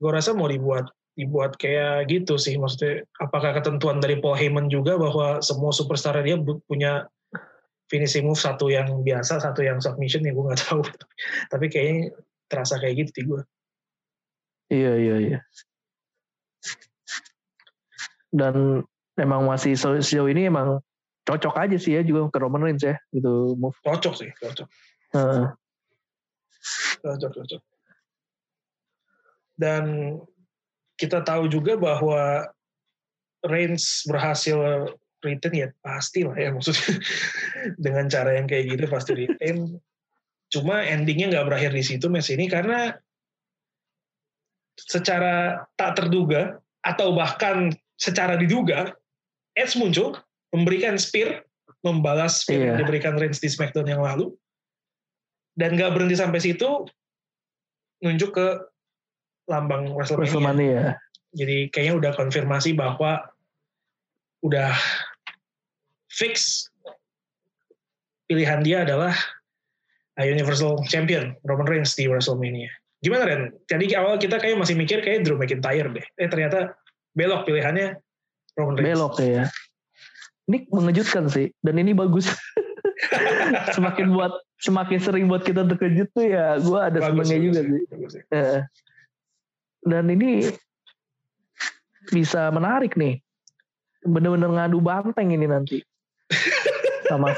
Gue rasa mau dibuat dibuat kayak gitu sih maksudnya apakah ketentuan dari Paul Heyman juga bahwa semua superstar dia punya finishing move satu yang biasa satu yang submission ya gue nggak tahu tapi kayaknya terasa kayak gitu di gue iya iya iya. Dan emang masih sejauh ini emang cocok aja sih ya juga ke Roman Reigns ya gitu move. Cocok sih cocok. Uh. cocok cocok. Dan kita tahu juga bahwa Reigns berhasil retain ya pasti lah ya maksudnya. Dengan cara yang kayak gitu pasti retain. Cuma endingnya nggak berakhir di situ match ini karena secara tak terduga atau bahkan secara diduga Edge muncul memberikan spear membalas spear yeah. yang diberikan Reigns di SmackDown yang lalu dan nggak berhenti sampai situ nunjuk ke lambang WrestleMania. WrestleMania. Jadi kayaknya udah konfirmasi bahwa udah fix pilihan dia adalah Universal Champion Roman Reigns di WrestleMania. Gimana Ren? Jadi awal kita kayak masih mikir kayak Drew McIntyre deh. Eh ternyata belok pilihannya Roman Reigns. Belok ya. Ini mengejutkan sih dan ini bagus. semakin buat semakin sering buat kita terkejut tuh ya gue ada senengnya juga sih. Bagus, ya dan ini bisa menarik nih bener-bener ngadu banteng ini nanti sama.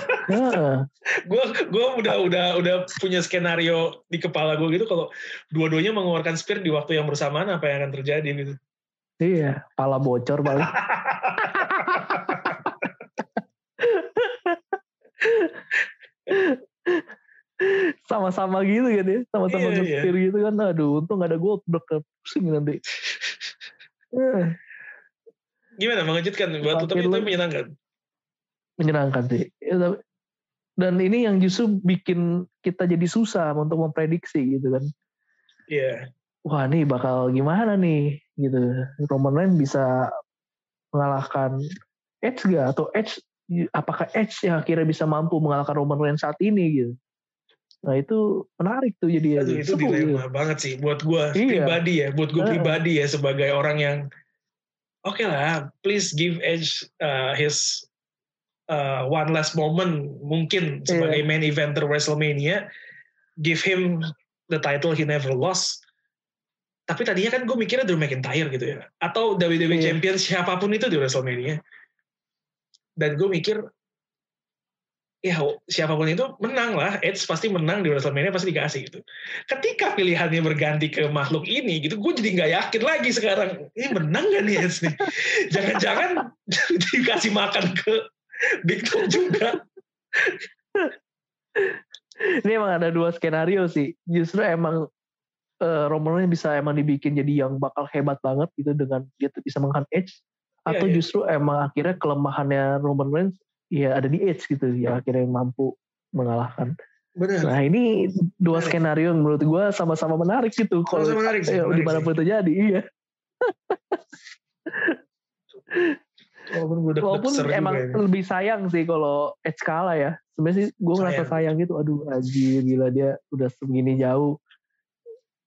Gue gue udah udah udah punya skenario di kepala gue gitu kalau dua-duanya mengeluarkan spear di waktu yang bersamaan apa yang akan terjadi gitu? Iya pala bocor balik sama-sama gitu kan ya sama-sama iya, iya. gitu kan. Aduh untung gak ada goldberg pusing nanti. Gimana? Mengejutkan? Buat tapi itu menyenangkan menyenangkan sih. Dan ini yang justru bikin kita jadi susah untuk memprediksi gitu kan. Iya. Yeah. wah nih bakal gimana nih? Gitu. Roman Reigns bisa mengalahkan Edge gak atau Edge apakah Edge yang akhirnya bisa mampu mengalahkan Roman Reigns saat ini gitu? Nah itu menarik tuh jadi Aduh, itu dilema gitu. banget sih buat gue iya. pribadi ya, buat gue pribadi ya sebagai orang yang oke okay lah, please give Edge uh, his uh, one last moment mungkin sebagai yeah. main eventer WrestleMania, give him the title he never lost. Tapi tadinya kan gue mikirnya Drew McIntyre gitu ya, atau WWE yeah. Champion siapa pun itu di WrestleMania. Dan gue mikir ya siapa pun itu menang lah Edge pasti menang di WrestleMania pasti dikasih gitu ketika pilihannya berganti ke makhluk ini gitu gue jadi nggak yakin lagi sekarang ini menang gak nih Edge nih jangan-jangan dikasih makan ke Big Tom juga ini emang ada dua skenario sih justru emang uh, Roman Reigns bisa emang dibikin jadi yang bakal hebat banget gitu dengan dia bisa menghan Edge iya, atau yeah, yeah. justru emang akhirnya kelemahannya Roman Reigns ya ada di Edge gitu ya akhirnya mampu mengalahkan. Benar. Nah ini dua Benar. skenario yang menurut gue sama-sama menarik gitu. Kalau menarik sih. Ya, di mana pun terjadi, iya. Walaupun, gue Walaupun emang ya. lebih sayang sih kalau Edge kalah ya. Sebenarnya sih gue ngerasa sayang gitu. Aduh anjir gila dia udah segini jauh.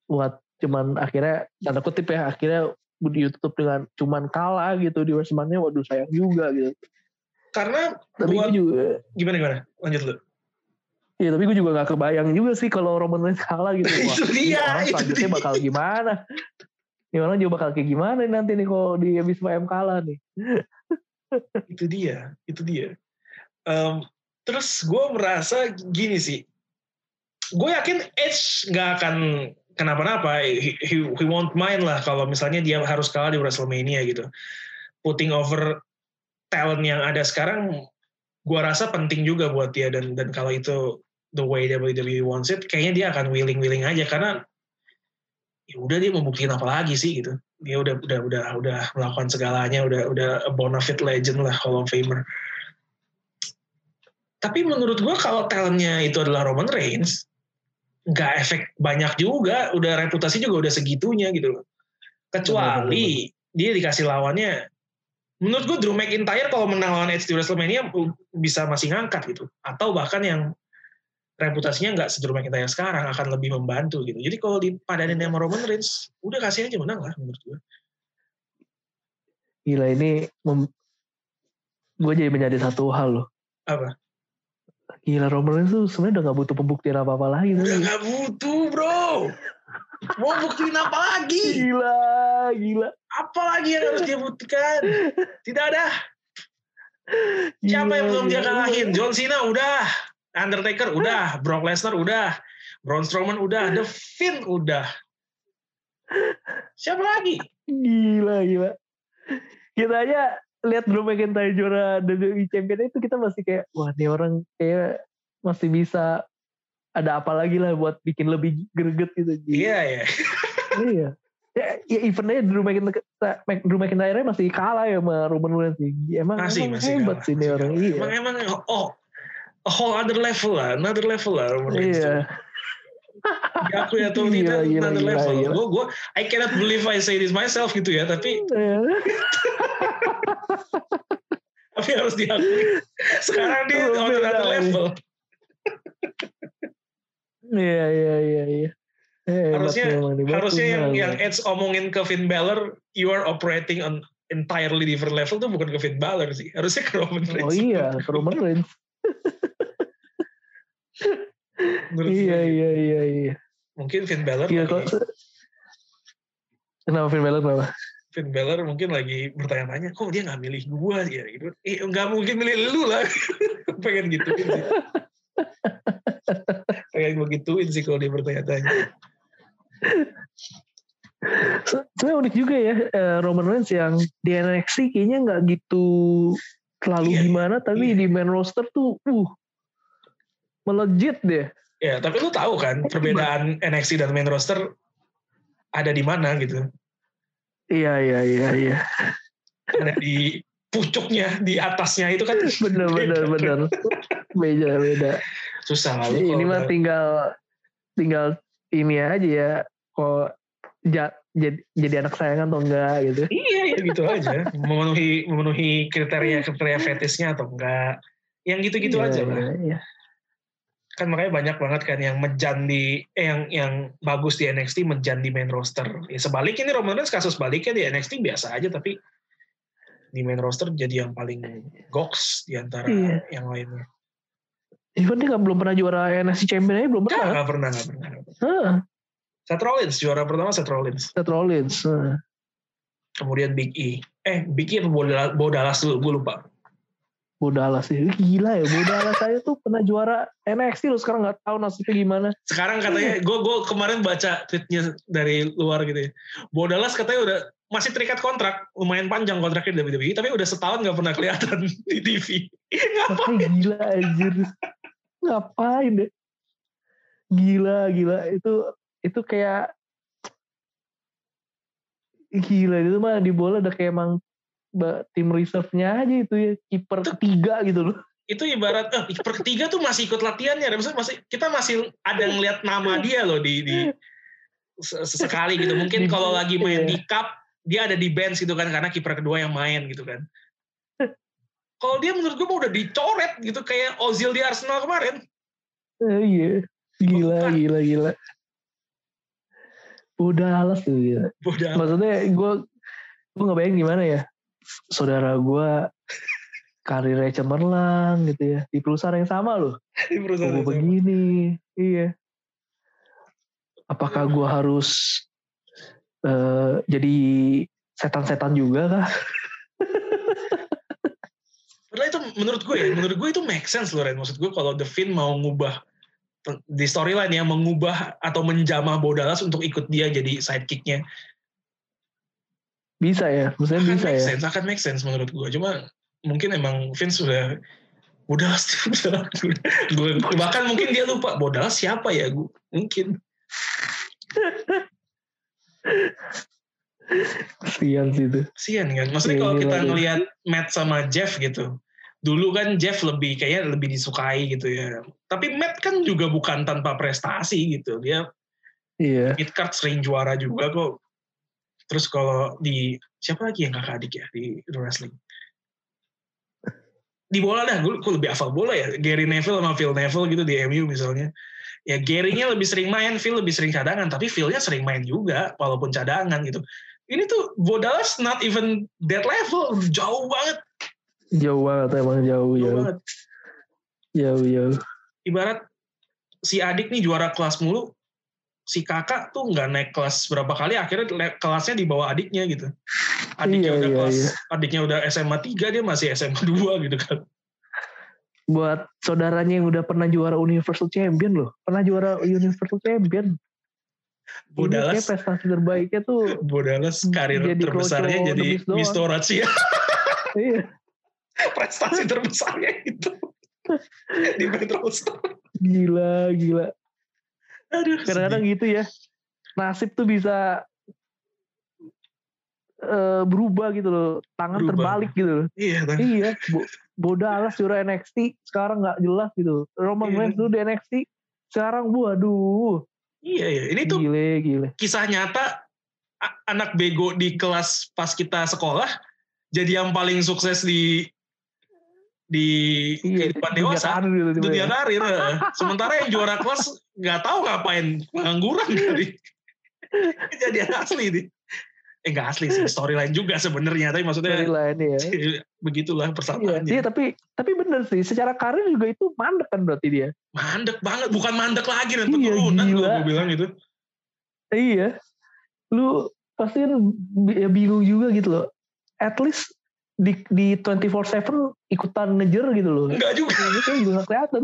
Buat cuman akhirnya tanda kutip ya akhirnya di YouTube dengan cuman kalah gitu di WrestleMania waduh sayang juga gitu karena tapi buat, juga gimana gimana lanjut lu Iya tapi gue juga gak kebayang juga sih kalau Roman Reigns kalah gitu. Wah, itu dia. Orang selanjutnya dia. bakal gimana? Ini orang juga bakal kayak gimana nanti nih kalau di habis M kalah nih. itu dia, itu dia. Um, terus gue merasa gini sih. Gue yakin Edge gak akan kenapa-napa. He, he, he won't mind lah kalau misalnya dia harus kalah di WrestleMania gitu. Putting over talent yang ada sekarang gua rasa penting juga buat dia dan dan kalau itu the way WWE wants it kayaknya dia akan willing willing aja karena ya udah dia membuktikan apa lagi sih gitu. Dia udah udah udah udah melakukan segalanya udah udah a bonafide legend lah Hall of Famer. Tapi menurut gua kalau talentnya itu adalah Roman Reigns nggak efek banyak juga udah reputasi juga udah segitunya gitu loh. Kecuali dia dikasih lawannya menurut gue Drew McIntyre kalau menang lawan Edge di WrestleMania bisa masih ngangkat gitu. Atau bahkan yang reputasinya nggak sedru McIntyre sekarang akan lebih membantu gitu. Jadi kalau dipadanin sama Roman Reigns udah kasih aja menang lah menurut gue gila ini gue jadi menjadi satu hal loh. Apa? Gila Roman Reigns tuh sebenarnya udah gak butuh pembuktian apa apa lagi. Udah gak butuh bro! Mau buktiin apa lagi? Gila gila. Apa lagi yang harus dia buktikan? Tidak ada. Siapa yang belum dia kalahin? John Cena udah Undertaker udah Brock Lesnar udah Braun Strowman udah The Finn udah siapa lagi gila gila kita aja lihat Drew McIntyre juara WWE Champion itu kita masih kayak wah ini orang kayak masih bisa ada apa lagi lah buat bikin lebih greget gitu. Iya ya. iya. Ya, ya eventnya Drew McIntyre, Drew McIntyre masih kalah ya sama Roman Reigns. Emang, masih, emang masih hebat kalah, sih ini orang. Iya. Emang emang oh a whole other level lah, another level lah Roman Reigns. Iya. Diakui atau Gila, tidak gila, another gila, level. gila. Gue gue I cannot believe I say this myself gitu ya, tapi Iya. tapi harus diakui. Sekarang dia Oh, on another level. Iya iya iya iya. Hebat harusnya harusnya yang yang Edge omongin ke Finn Balor, you are operating on entirely different level tuh bukan ke Finn Balor sih. Harusnya ke Roman Reigns. Oh iya, ke Roman Reigns. Menurut iya iya iya iya. Mungkin Finn Balor Iya lagi, kok. Kenapa Finn Balor kenapa? Finn Balor mungkin lagi bertanya-tanya, kok dia nggak milih gua ya gitu. Eh nggak mungkin milih lu lah. Pengen gituin sih. Pengen begituin sih kalau dia bertanya-tanya. Se- Sebenarnya unik juga ya eh, Roman Reigns yang di NXT kayaknya nggak gitu terlalu Iya, gimana, tapi iya. di main roster tuh, uh, melejit deh. Ya, tapi lu tahu kan perbedaan NXT dan main roster ada di mana gitu. Iya iya iya iya. Ada di pucuknya, di atasnya itu kan Bener bener bener. Beda beda. susah lah. lu Ini mah tinggal tinggal ini aja ya. Kok ja- jadi jadi anak sayangan atau enggak gitu. Iya, ya gitu aja. Memenuhi memenuhi kriteria kriteria fetisnya atau enggak. Yang gitu-gitu Iya, aja iya, iya. Kan makanya banyak banget kan yang mejan di eh, yang yang bagus di NXT mejan di main roster. Ya sebaliknya ini Roman Reigns kasus baliknya di NXT biasa aja tapi di main roster jadi yang paling goks di antara Iya. yang lainnya. Even dia belum pernah juara NXT Champion aja belum pernah. enggak pernah, enggak pernah. Hah, Seth Rollins juara pertama Seth Rollins. Seth Rollins. Hah. Kemudian Big E. Eh, Big E apa Bodalas, Bodalas dulu, gue lupa. Bodalas sih. Gila ya, Bodalas saya tuh pernah juara NXT loh sekarang nggak tahu nasibnya gimana. Sekarang katanya, gue gue kemarin baca tweetnya dari luar gitu ya. Bodalas katanya udah masih terikat kontrak, lumayan panjang kontraknya di WWE, tapi udah setahun nggak pernah kelihatan di TV. Makanya gila anjir. Ngapain deh? Gila, gila. Itu itu kayak gila itu mah di bola udah kayak emang tim reserve-nya aja itu ya kiper ketiga gitu loh. Itu ibarat, eh, kiper ketiga tuh masih ikut latihannya. Maksudnya masih, kita masih ada ngeliat nama dia loh di, di se- sekali gitu. Mungkin kalau lagi main iya. di cup, dia ada di bench gitu kan, karena kiper kedua yang main gitu kan. Kalau dia menurut gue mah udah dicoret gitu, kayak Ozil di Arsenal kemarin. Eh, iya. Gila, Bukan. gila, gila. Bodalas tuh gila. Bodoh Maksudnya gue gue nggak bayangin gimana ya. Saudara gue karirnya cemerlang gitu ya di perusahaan yang sama loh. di perusahaan gue yang sama. begini iya apakah gue harus eh, jadi setan-setan juga kah Padahal itu menurut gue ya, menurut gue itu make sense loh Ren. Maksud gue kalau The Finn mau ngubah di storyline yang mengubah atau menjamah Bodalas untuk ikut dia jadi sidekicknya bisa ya maksudnya akan bisa make ya. sense, akan make sense menurut gue. Cuma mungkin emang Vince sudah udah, gue bahkan mungkin dia lupa Bodalas siapa ya gue mungkin. Sian sih itu. Sian kan? Maksudnya Iya, kalau ini kita lagi. ngelihat Matt sama Jeff gitu dulu kan Jeff lebih kayaknya lebih disukai gitu ya. Tapi Matt kan juga bukan tanpa prestasi gitu. Dia iya. mid card sering juara juga kok Terus kalau di siapa lagi yang kakak adik ya di wrestling? Di bola dah, gue, gue lebih hafal bola ya. Gary Neville sama Phil Neville gitu di MU misalnya. Ya Gary-nya lebih sering main, Phil lebih sering cadangan, tapi Phil-nya sering main juga walaupun cadangan gitu. Ini tuh Bodalas not even that level, jauh banget. Jauh banget emang jauh Jauh jauh. banget. Jauh jauh. Ibarat si adik nih juara kelas mulu, si kakak tuh nggak naik kelas berapa kali, akhirnya kelasnya di bawah adiknya gitu. Adiknya Iya, udah iya, kelas, iya. adiknya udah SMA 3, dia masih SMA 2 gitu kan. Buat saudaranya yang udah pernah juara Universal Champion loh. Pernah juara Universal Champion. Bodalas, prestasi terbaiknya tuh Bodalas karir Jadi terbesarnya jadi ya. iya, Prestasi terbesarnya itu. di Metro Star. gila gila. Aduh, Kadang-kadang gitu ya. Nasib tuh bisa eh, berubah gitu loh. Tangan Berubah. terbalik gitu loh. Iya, Tang. Iya, Bo Bodalas juara NXT, sekarang nggak jelas gitu. Roman Iya. Reigns dulu di NXT, sekarang waduh, Iya, iya. Ini tuh gile gile. kisah nyata anak bego di kelas pas kita sekolah jadi yang paling sukses di di Iya, kehidupan dunia dewasa karir dunia ya. karir eh. sementara yang juara kelas nggak tahu ngapain pengangguran tadi kejadian asli nih eh nggak asli sih storyline juga sebenarnya tapi maksudnya Storyline ya. begitulah Iya, persamaannya iya, tapi tapi bener sih, secara karir juga itu mandek kan berarti dia. mandek banget bukan mandek lagi dan Iya, penurunan gue bilang itu Iya, lu pasti kan ya bingung juga gitu loh. At least di di 24/7 ikutan ngejer gitu loh. enggak juga kayak juga kelihatan.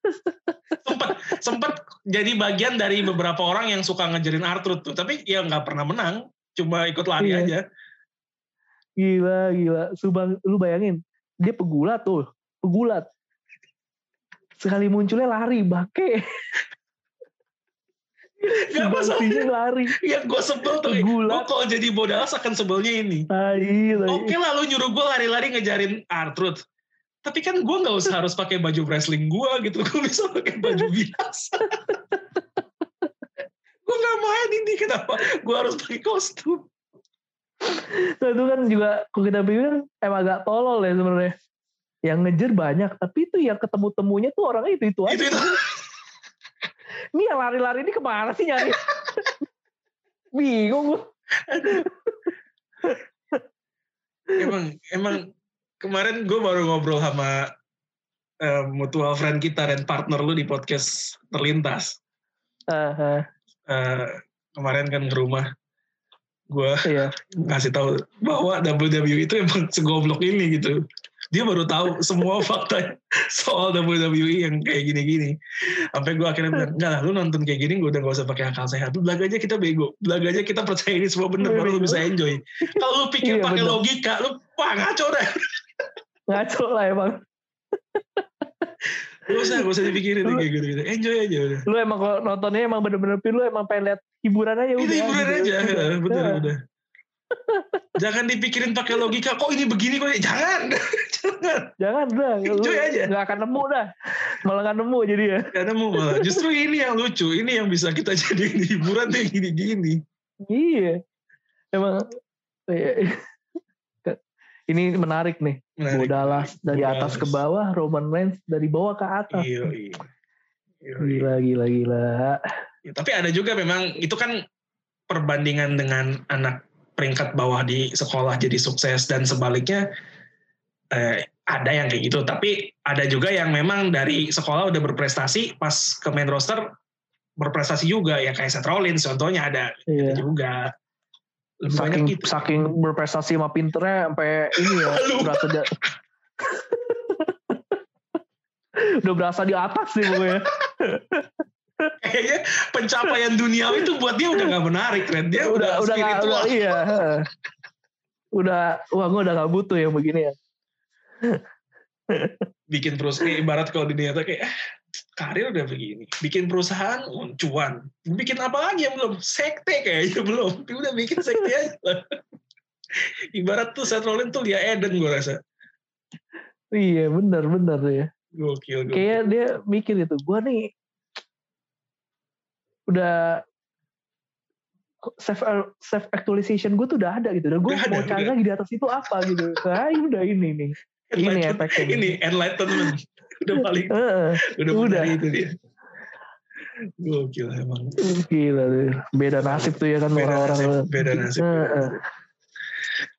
sempat sempat jadi bagian dari beberapa orang yang suka ngejerin Arthur tuh tapi ya nggak pernah menang cuma ikut lari Iya. aja Gila, gila. Subang, lu bayangin, dia pegulat tuh, pegulat. Sekali munculnya lari, bake. Gak. Subangsinya lari. yang gue sebel tuh gue kalau jadi bodalas akan sebelnya ini tai. oke lah lu nyuruh gue lari-lari ngejarin Arthur tapi kan gue nggak usah harus pakai baju wrestling gue gitu gue bisa pakai baju biasa gue nggak main ini kenapa gue harus pakai kostum Nah, itu kan juga kalau kita pikir kan emang agak tolol ya sebenarnya. Yang ngejar banyak, tapi itu yang ketemu-temunya tuh orangnya itu itu aja. itu itu Ini yang lari-lari ini ke mana sih nyari? Bingung gue. emang emang kemarin gue baru ngobrol sama eh, mutual friend kita dan partner lu di podcast terlintas Ah, ah, Eh, kemarin kan ke rumah gue iya. ngasih tahu bahwa WWE itu emang segoblok ini gitu dia baru tahu semua fakta soal WWE yang kayak gini-gini sampai gue akhirnya bilang enggak lah lu nonton kayak gini gue udah gak usah pakai akal sehat lu belaga aja kita bego belaga aja kita percaya ini semua bener baru lu bisa enjoy kalau lu pikir Iya, pakai bener. logika lu wah ngaco dah Ngaco lah emang. gak usah gak usah dipikirin Lu- kayak gitu gitu enjoy aja udah Lu emang kalau nontonnya emang bener-bener pin lu emang pengen lihat hiburan aja itu udah. hiburan gitu. aja Udah. bener Udah. Jangan dipikirin pakai logika kok ini begini kok ini?" jangan jangan Jangan udah. Lu Enjoy aja. Gak akan nemu dah. Malah gak nemu jadi ya. Karena mau malah justru ini yang lucu, ini yang bisa kita jadiin hiburan tuh yang gini-gini. Iya. Emang. iya. Ini menarik nih. Menarik. Dari atas ke bawah, Roman Reigns dari bawah ke atas. Iya, iya. Iya, iya. Gila, gila, gila. Ya, tapi ada juga memang itu kan perbandingan dengan anak peringkat bawah di sekolah jadi sukses dan sebaliknya eh, ada yang kayak gitu. Tapi ada juga yang memang dari sekolah udah berprestasi pas ke main roster berprestasi juga ya kayak Seth Rollins contohnya ada Iya. juga. Saking gitu. saking berprestasi sama pinternya sampai ini ya berasa di, udah berasa di atas sih pokoknya. kayaknya pencapaian dunia itu buat dia udah nggak menarik kan dia udah, udah spiritual. udah iya. Udah wah gue udah gak butuh yang begini ya. bikin perusahaan kayak ibarat kalau di dunia tuh kayak eh, karir udah begini. Bikin perusahaan cuan. Bikin apa lagi yang belum? Sekte kayaknya belum. Dia udah bikin sekte aja ibarat tuh Seth Rollins tuh dia Eden gue rasa. Iya benar benar ya. gokil gokil. Kayak dia mikir itu gue nih udah self self actualization gue tuh udah ada gitu. Dan gue mau cari lagi di atas itu apa gitu. Nah udah ini nih. Ini efeknya ini enlightenment. Udah paling Heeh, udah, Udah. itu dia. Gokil emang. Gila tuh beda nasib tuh ya kan beda orang-orang nasib beda nasib. Heeh.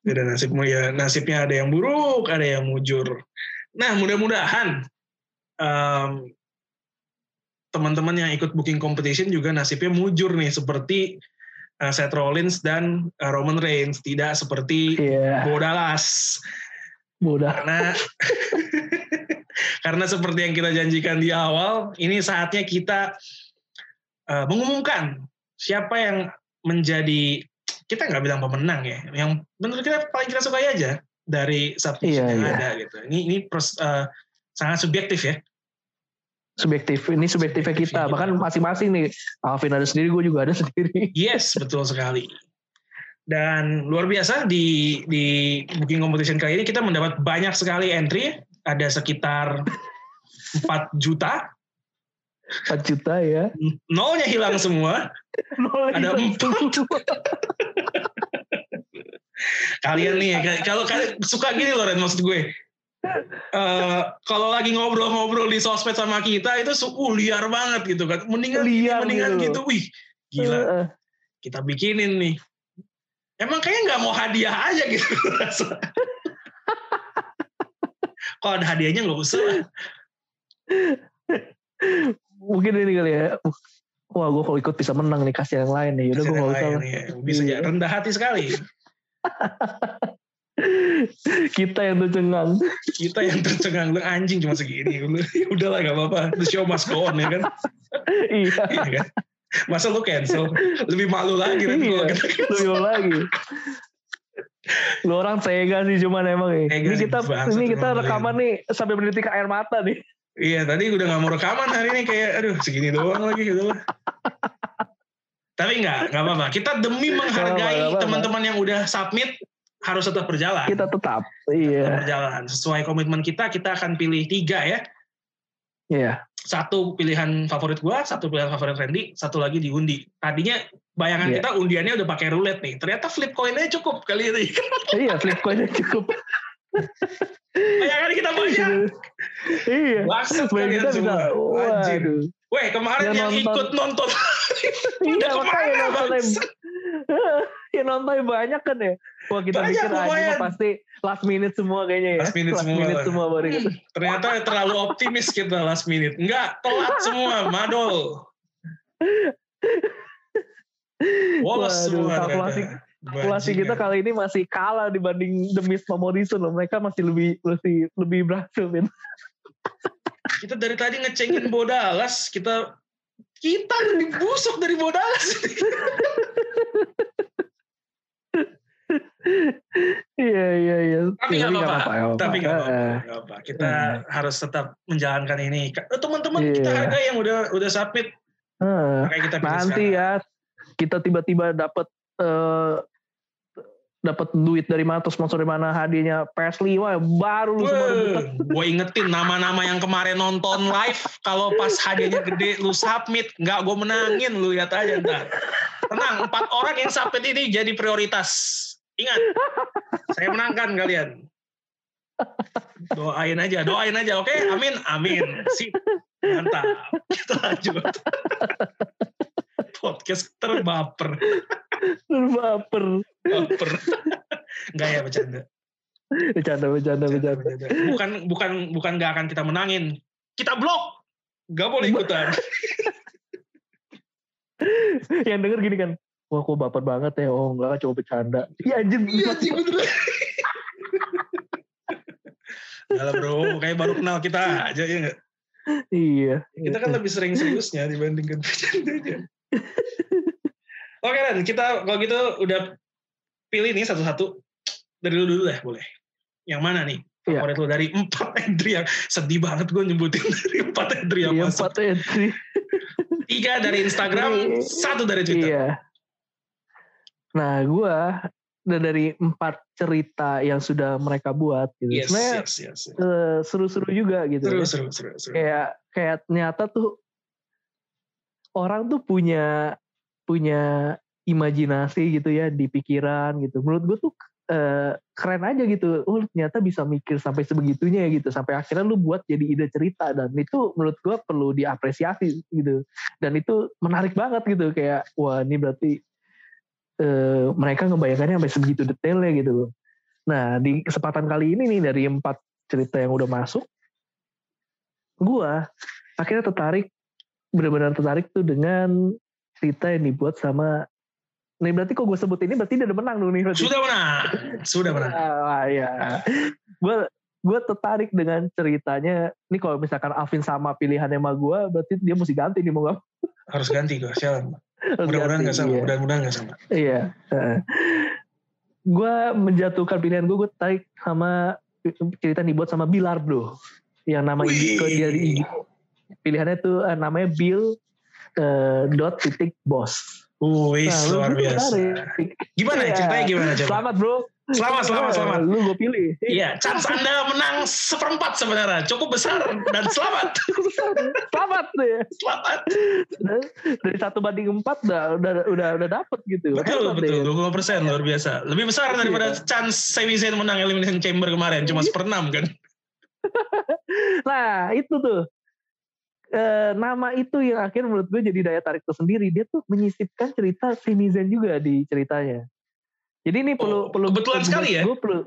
beda nasib. Ya nasibnya ada yang buruk ada yang mujur. Nah mudah-mudahan em, teman-teman yang ikut booking competition juga nasibnya mujur nih seperti eh, Seth Rollins dan eh, Roman Reigns. Tidak seperti iya. Bo Dallas. Udah karena karena seperti yang kita janjikan di awal ini saatnya kita eh, mengumumkan siapa yang menjadi kita nggak bilang pemenang ya. Yang menurut kita paling kita sukai aja dari submission Iya, yang iya. ada gitu. Ini ini pros- eh, sangat subjektif ya subjektif ini subjektifnya kita Subjektif bahkan masing-masing nih Alvin ada sendiri gue juga ada sendiri Yes, betul sekali. Dan luar biasa di di booking competition kali ini kita mendapat banyak sekali entry, ada sekitar 4 juta, 4 juta ya nolnya hilang semua. Nol Ada hilang empat. semua. Kalian nih, ya, kalau kalian suka gini loh Ren, maksud gue. Eh, kalau lagi ngobrol-ngobrol di sosmed sama kita itu uh, liar banget gitu kan. Mendingan Liar mendingan gitu. gitu. Wih, gila. Heeh. Kita bikinin nih. Emang kayaknya nggak mau hadiah aja gitu. Kalau ada hadiahnya nggak usah. mungkin ini kali ya wah gue kalau ikut bisa menang nih kasih yang lain nih udah gue Yang gak usah ya. Bisa ya rendah hati sekali. kita yang tercengang Kita yang tercengang lu anjing cuma segini. Ya udahlah nggak apa-apa. The show must go on ya kan. iya Iya kan? Masa lu cancel? Lebih malu lagi Iya. cancel. lebih lagi lu orang tega sih cuman emang ya. Ini kita ini kita rekaman nih sampai menitik air mata nih Iya tadi udah nggak mau rekaman hari ini kayak aduh segini doang lagi gitu lah. Tapi nggak, nggak apa-apa. Kita demi menghargai teman-teman yang udah submit harus tetap berjalan. kita tetap Tetap iya berjalan. Sesuai komitmen kita, kita akan pilih tiga ya. iya Satu pilihan favorit gua, satu pilihan favorit Randy, satu lagi diundi. Tadinya bayangan Iya. kita undiannya udah pakai roulette nih. Ternyata flip coinnya cukup kali ini. iya flip coinnya cukup bayangan kita banyak. iya Maksud kalian kita bisa waduh Weh kemarin Yang yang, nonton. ikut nonton. iya Udah makanya ke mana, nontonnya Bang? ya nontonnya banyak kan ya wah kita Banyak, pikir aja lumayan. pasti last minute semua kayaknya ya Last minute semua minute lah. semua baru gitu Ternyata terlalu optimis kita last minute. Enggak, telat semua, madol. Woles Waduh, semua kalkulasi-. Kalkulasi kita Bajingan. kali ini masih kalah dibanding sama Morrison loh. Mereka masih lebih lebih lebih berhasil Vin. Kita dari tadi ngecengin Bodalas, kita kita lebih busuk dari Bodalas. Iya iya iya. Tapi Ya, nggak apa-apa. Tapi nggak apa-apa. Kita Hmm. harus tetap menjalankan ini. Eh, Teman-teman Iya. kita hargai yang udah udah submit. eh. Makanya kita Nanti sekarang. ya kita tiba-tiba dapat eh dapat duit dari mana atau sponsor dari mana hadiahnya Presley wah baru lu semua gue ingetin nama-nama yang kemarin nonton live kalau pas hadiahnya gede lu submit nggak gue menangin lu lihat aja ntar tenang empat orang yang submit ini jadi prioritas ingat saya menangkan kalian. Doain aja doain aja oke? Amin amin. Sip. Mantap. Kita lanjut. Podcast terbaper. Baper baper. Nggak ya bercanda bercanda bercanda. bercanda. Bukan bukan bukan nggak akan kita menangin. Kita blok. Nggak boleh ikutan. Yang denger gini kan wah kok baper banget ya oh enggak coba bercanda iya anjir iya sih bener Yalah bro, kayak baru kenal kita aja ya nggak? iya Kita kan lebih sering seriusnya dibandingkan bercandanya. Oke Dan, kita kalau gitu udah pilih nih satu-satu. Dari lu dulu deh, boleh. Yang mana nih? Iya. Favorit lu dari empat entry yang sedih banget gue nyebutin dari empat entry yang Iya, masuk. empat entry. Tiga dari Instagram, Iya. satu dari Twitter. Iya. Nah, gua dan dari empat cerita yang sudah mereka buat gitu. Yes, Sebenarnya yes, yes. yes. eh, seru-seru juga gitu. Seru, ya. seru, seru, seru. Kayak kayak ternyata tuh orang tuh punya punya imajinasi gitu ya di pikiran gitu. Menurut gue tuh uh, keren aja gitu. Oh ternyata bisa mikir sampai sebegitunya ya gitu. Sampai akhirnya lu buat jadi ide cerita dan itu menurut gue perlu diapresiasi gitu. Dan itu menarik banget gitu kayak wah ini berarti uh, mereka ngebayangkannya sampai sebegitu detailnya gitu. Nah di kesempatan kali ini nih dari empat cerita yang udah masuk, gue akhirnya tertarik benar-benar tertarik tuh dengan cerita yang dibuat sama Nih berarti kok gue sebut ini berarti dia udah menang dong nih. Berarti. Sudah menang. Sudah menang. Ah, ya. Gue gue tertarik dengan ceritanya. Ini kalau misalkan Alvin sama pilihannya sama gue, berarti dia mesti ganti nih mau gak? Harus ganti gue, sialan. Mudah-mudahan gak sama. Iya. Mudah-mudahan gak sama. Iya. gue menjatuhkan pilihan gue, gue tarik sama cerita dibuat sama Bilardo. Yang nama Wih. dia di pilihannya tuh eh, namanya Bill uh, dot titik boss. Wih, nah, luar biasa. Tarik. Gimana ya. ceritanya gimana coba? Selamat bro. Selamat, selamat, selamat. Lu gue pilih. Iya, chance Anda menang seperempat sebenarnya. Cukup besar dan selamat. selamat ya. Selamat. Dari satu banding empat udah udah udah, udah dapet gitu. Betul, Hebat betul. Dua puluh persen luar biasa. Lebih besar daripada iya. chance Sami Zayn menang Elimination Chamber kemarin. Cuma seperenam kan. nah, itu tuh e, nama itu yang akhirnya menurut gue jadi daya tarik tersendiri. Dia tuh menyisipkan cerita Simizen juga di ceritanya. Jadi ini perlu oh, perlu kebetulan sekali ya. Gue perlu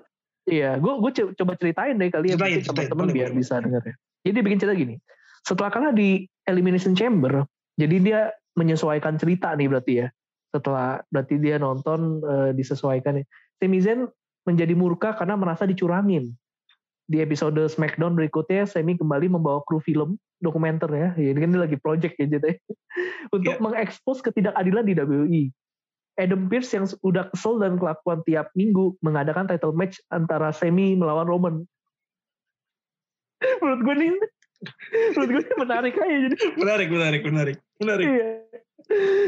Iya, gue gue coba ceritain deh kali ya teman-teman biar boleh. bisa denger ya. Jadi bikin cerita gini. Setelah kalah di Elimination Chamber, jadi dia menyesuaikan cerita nih berarti ya. Setelah berarti dia nonton uh, disesuaikan nih. Semizen menjadi murka karena merasa dicurangin. Di episode SmackDown berikutnya, Semi kembali membawa kru film dokumenter ya, ini kan dia lagi project ya jadi untuk yeah. mengekspos ketidakadilan di WWE. Adam Pearce yang udah kesel dan kelakuan tiap minggu mengadakan title match antara Semi melawan Roman. menurut gue nih, menurut gue ini menarik aja jadi. Menarik, menarik, menarik, menarik. Iya.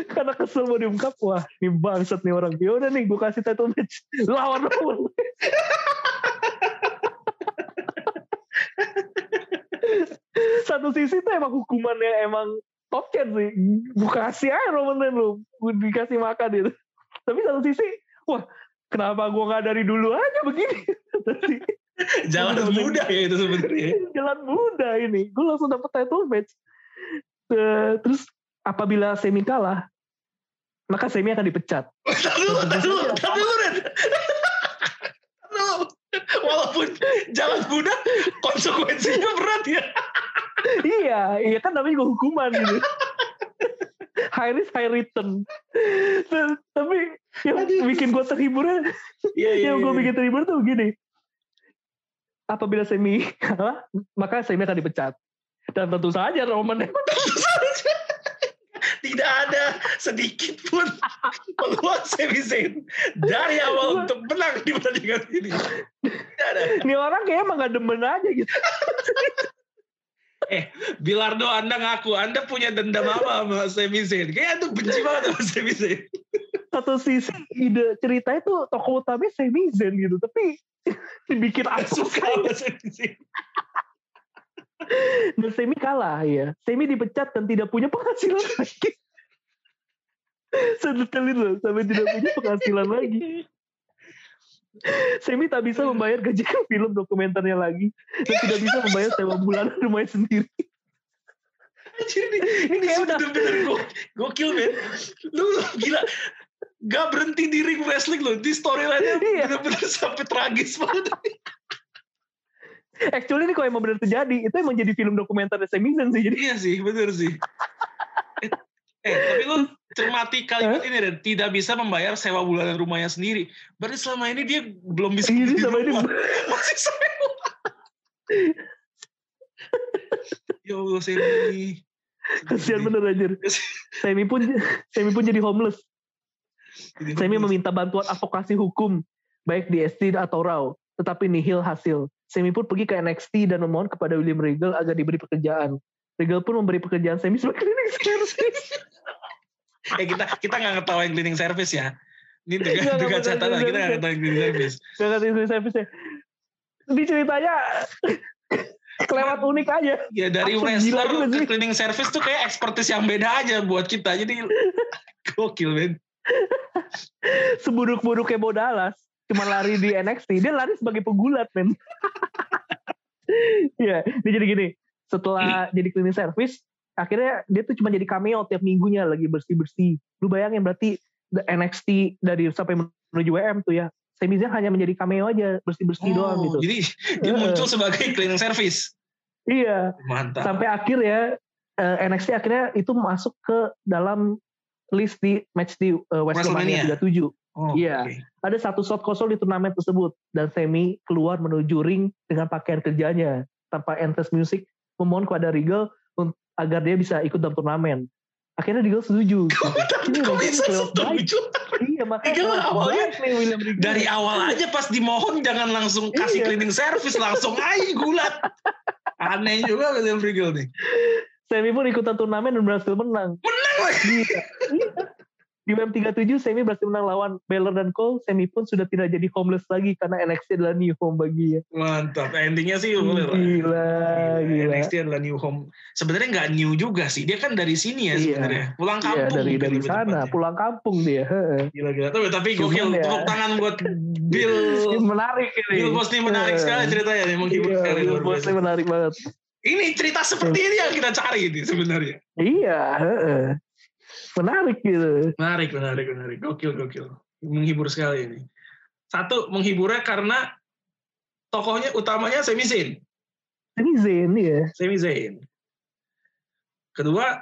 Karena kesel mau diungkap, wah ini bangsat nih orang. Ya udah nih, gue kasih title match lawan Roman. satu sisi tuh emang hukumannya emang top chair sih. Gue kasih aja Roman Reigns lu. Dikasih makan itu. Tapi satu sisi, wah kenapa gue gak dari dulu aja begini. Jalan mudah ya itu sebenarnya. Jalan mudah ini. Gue langsung dapet title match. Uh, terus apabila semi kalah, maka semi akan dipecat. Tapi lu, tapi lu, tapi lu, Walaupun jalan mudah, konsekuensinya berat ya iya, iya kan namanya juga hukuman gitu. high risk high return. Tapi yang bikin gue terhiburnya, yeah, yeah, yang gue yeah. bikin terhibur tuh gini. Apabila semi kalah, maka semi akan dipecat. Dan tentu saja Roman tidak ada sedikit pun peluang Sami Zayn dari awal untuk menang di pertandingan ini. Tidak ada. Ini orang kayak emang gak demen aja gitu. Eh Bilardo Anda ngaku. Anda punya dendam apa sama Sami Zayn kayak Anda benci banget sama Sami Zayn satu sisi ide cerita itu tokoh utamanya Sami Zayn gitu tapi dibikin aku suka sama Sami Zayn dan Semi kalah ya Semi dipecat dan tidak punya penghasilan lagi sedetail itu sampai tidak punya penghasilan lagi Semi tak bisa membayar gaji ke film dokumenternya lagi dan tidak bisa membayar sewa bulanan rumahnya sendiri. Anjir ini, ini sudah bener-bener gokil men. Lu, lu gila. Gak berhenti di ring wrestling loh. Di storyline-nya iya. bener-bener sampai tragis banget. Actually ini kalau emang bener terjadi, itu emang jadi film dokumenter Semi sih. Jadi. Iya sih, bener sih. Eh, eh tapi lu cermati kalimat ini dan tidak bisa membayar sewa bulanan rumahnya sendiri. Berarti selama ini dia belum bisa ini sama ini masih sewa. ya Allah Semi. Kasihan bener anjir. Semi pun Semi pun jadi homeless. Jadi Semi meminta bantuan advokasi hukum baik di ST atau RAW, tetapi nihil hasil. Semi pun pergi ke NXT dan memohon kepada William Regal agar diberi pekerjaan. Regal pun memberi pekerjaan Semi sebagai cleaning service eh kita kita nggak ngetawain cleaning service ya. Ini juga juga catatan kita nggak ngetawain cleaning service. Gak ngetawain cleaning service ya. Di ceritanya kelewat unik aja. Ya dari Aku wrestler ke cleaning service tuh kayak expertise yang beda aja buat kita. Jadi gokil men. seburuk-buruknya Bo Dallas cuma lari di NXT dia lari sebagai pegulat men Iya, dia jadi gini. Setelah jadi cleaning service, akhirnya dia tuh cuma jadi cameo tiap minggunya lagi bersih-bersih. Lu bayangin berarti NXT dari sampai menuju WM tuh ya. Sami Zayn hanya menjadi cameo aja, bersih-bersih oh, doang gitu. Jadi dia muncul sebagai cleaning service. Iya. Mantap. Sampai akhir ya eh, NXT akhirnya itu masuk ke dalam list di match di uh, WrestleMania 37. Oh, iya, okay. ada satu shot kosong di turnamen tersebut dan Semi keluar menuju ring dengan pakaian kerjanya tanpa entrance music memohon kepada Regal agar dia bisa ikut dalam turnamen. Akhirnya Regal setuju. Ini kok bisa setuju? Iya makanya awalnya nih William Regal. dari awal aja pas dimohon jangan langsung kasih iya. cleaning service langsung aja gulat. Aneh juga William Regal nih. Semi pun ikutan turnamen dan berhasil menang. Menang lagi. Iya. Di WM37 Semi berhasil menang lawan Baylor dan Cole. Semi pun sudah tidak jadi homeless lagi karena NXT adalah new home bagi ya. Mantap. Endingnya sih boleh lah. Gila, gila. NXT adalah new home. Sebenarnya nggak new juga sih. Dia kan dari sini ya iya. sebenarnya. Pulang iya, kampung. Iya, dari dari sana. Pulang kampung dia. Gila gila. Tapi tapi gokil. Ya. Tepuk tangan buat Bill. menarik ini. Bill Bos ini menarik sekali ceritanya. Nih, menghibur iya, sekali. Bill Bos ini menarik banget. Ini cerita seperti ini yang kita cari ini sebenarnya. Iya menarik gitu. Menarik, menarik, menarik. Gokil, gokil. Menghibur sekali ini. Satu, menghiburnya karena tokohnya utamanya Sami Zayn. Sami Zayn, ya. Sami Zayn. Kedua,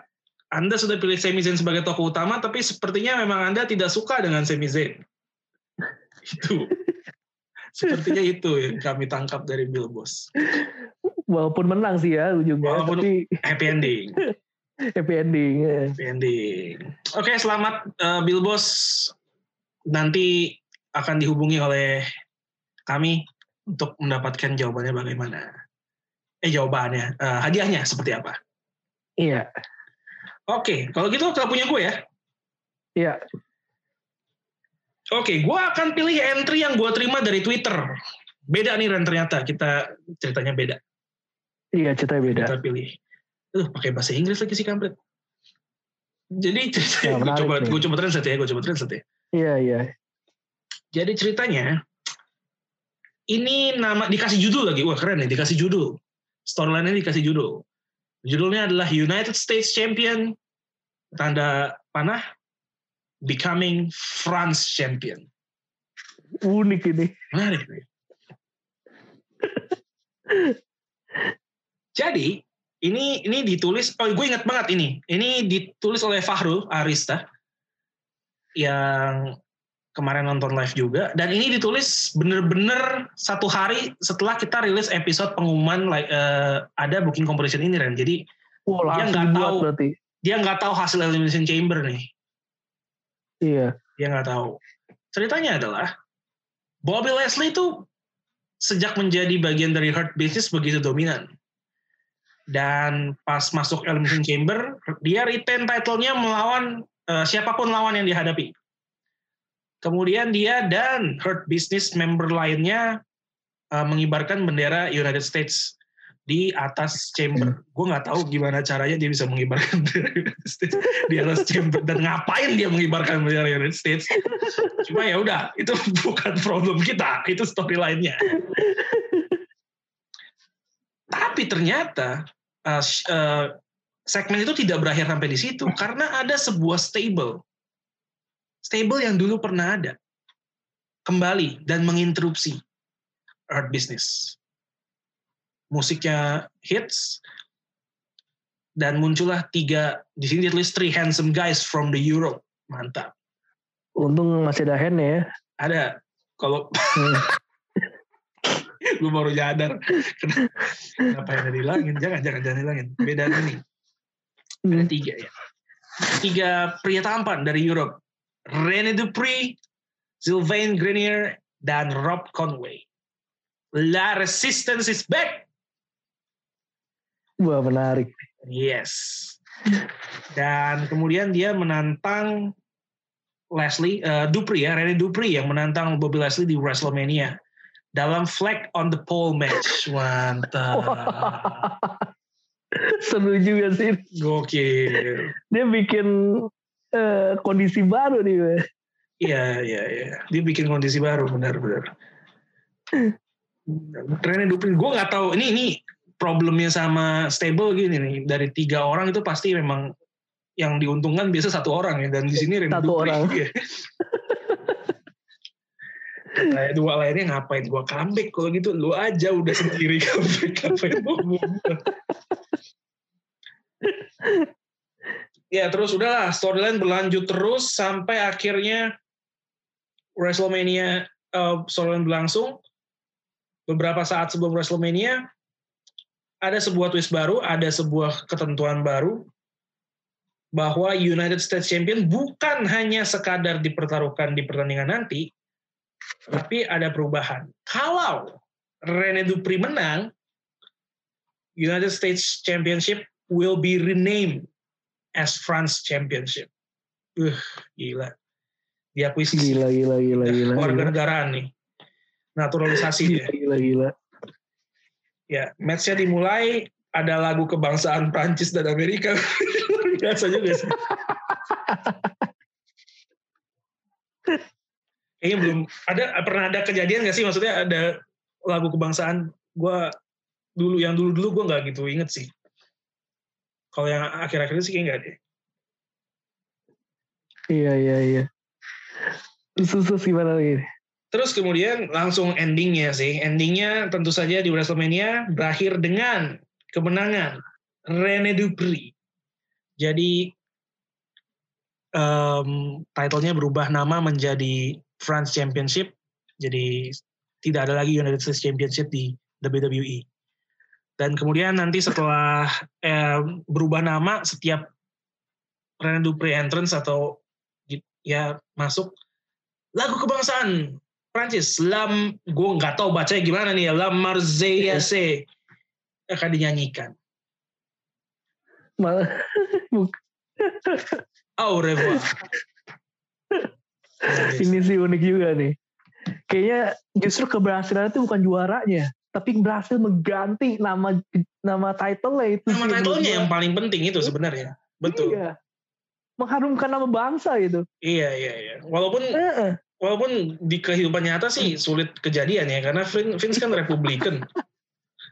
Anda sudah pilih Sami Zayn sebagai tokoh utama, tapi sepertinya memang Anda tidak suka dengan Sami Zayn. Itu. Sepertinya itu yang kami tangkap dari Bill Boss. Walaupun menang sih ya ujungnya. Walaupun tapi... happy ending. Happy ending. Ya. Happy ending. Oke, okay, selamat uh, Bill Boss. Nanti akan dihubungi oleh kami untuk mendapatkan jawabannya bagaimana. Eh jawabannya, uh, hadiahnya seperti apa? Iya. Oke, okay, kalau gitu kalau punya gue ya. Iya. Oke, okay, gue akan pilih entry yang gue terima dari Twitter. Beda nih Ren ternyata, kita ceritanya beda. Iya, ceritanya beda. Kita pilih uh pakai bahasa Inggris lagi sih kampret. Jadi ceritanya, gue coba gue coba translate ya gue coba translate ya. Iya iya. Jadi ceritanya ini nama dikasih judul lagi. Wah keren nih dikasih judul. Storyline-nya dikasih judul. Judulnya adalah United States Champion tanda panah becoming France Champion. Unik ini. Menarik nih. Jadi ini ini ditulis oh gue ingat banget ini. Ini ditulis oleh Fahrul Arista yang kemarin nonton live juga. Dan ini ditulis bener-bener satu hari setelah kita rilis episode pengumuman like, uh, ada booking competition ini Ren. Jadi dia nggak tahu. berarti. dia nggak tahu hasil elimination chamber nih. Iya. Dia nggak tahu. Ceritanya adalah Bobby Leslie itu sejak menjadi bagian dari Hurt Business begitu dominan dan pas masuk Elimination Chamber dia retain title-nya melawan uh, siapa pun lawan yang dihadapi. Kemudian dia dan Hurt Business member lainnya uh, mengibarkan bendera United States di atas chamber. Hmm. Gue nggak tahu gimana caranya dia bisa mengibarkan bendera United States di atas chamber dan ngapain dia mengibarkan bendera United States. Cuma ya udah, itu bukan problem kita, itu story lainnya. Tapi ternyata uh, uh, segmen itu tidak berakhir sampai di situ karena ada sebuah stable, stable yang dulu pernah ada kembali dan menginterupsi art business. Musiknya hits dan muncullah tiga di sini tulis three handsome guys from the Europe. Mantap. Untung masih ada hand ya. Ada. Kalau hmm. gue baru nyadar. Kenapa yang dihilangin jangan jangan jangan hilangin beda ini. Ada hmm. tiga ya. Tiga pria tampan dari Europe. Rene Dupree Sylvain Grenier dan Rob Conway. La Resistance is back! Wah menarik. Yes. Dan kemudian dia menantang Leslie uh, Dupree ya Rene Dupree yang menantang Bobby Leslie di WrestleMania dalam flag on the pole match. Mantap. Seru juga sih. Gokil. Dia bikin uh, kondisi baru nih. Iya, iya, iya. Dia bikin kondisi baru, benar-benar. Trennya Dupin, gue nggak tahu. Ini ini problemnya sama stable gini nih. Dari tiga orang itu pasti memang yang diuntungkan biasa satu orang ya. Dan di sini Rene Satu Dupri. orang. Kayak dua lainnya ngapain? Gua comeback kalau gitu. Lu aja udah sendiri comeback. Ngapain gua ya terus udahlah. Storyline berlanjut terus sampai akhirnya WrestleMania uh, storyline berlangsung. Beberapa saat sebelum WrestleMania ada sebuah twist baru ada sebuah ketentuan baru bahwa United States Champion bukan hanya sekadar dipertaruhkan di pertandingan nanti tapi ada perubahan. Kalau Rene Dupri menang, United States Championship will be renamed as France Championship. Uh, gila. Diakuisisi. Gila, gila, gila, gila. Warga negaraan nih. Naturalisasi Gila, dia. gila, gila. Ya, matchnya dimulai ada lagu kebangsaan Prancis dan Amerika. Luar Biasa juga sih. Kayaknya belum ada pernah ada kejadian nggak sih maksudnya ada lagu kebangsaan gua dulu yang dulu dulu gue nggak gitu inget sih. Kalau yang akhir-akhir ini sih kayaknya nggak deh. Iya, iya, iya. Susah gimana lagi? Terus kemudian langsung endingnya sih. Endingnya tentu saja di WrestleMania berakhir dengan kemenangan Rene Dupri. Jadi um, titlenya berubah nama menjadi France Championship. Jadi tidak ada lagi United States Championship di WWE. Dan kemudian nanti setelah eh, berubah nama setiap Rene Dupri entrance atau ya masuk lagu kebangsaan Prancis Lam gue nggak tahu bacanya gimana nih ya La Marseillaise akan dinyanyikan Malah, au revoir ini sih unik juga nih. Kayaknya justru keberhasilan itu bukan juaranya, tapi berhasil mengganti nama nama title-nya itu. nama titlenya yang paling penting itu sebenarnya betul Iya. Mengharumkan nama bangsa itu. iya iya iya walaupun Heeh. walaupun di kehidupan nyata sih sulit kejadian ya karena Vin- Vince kan Republikan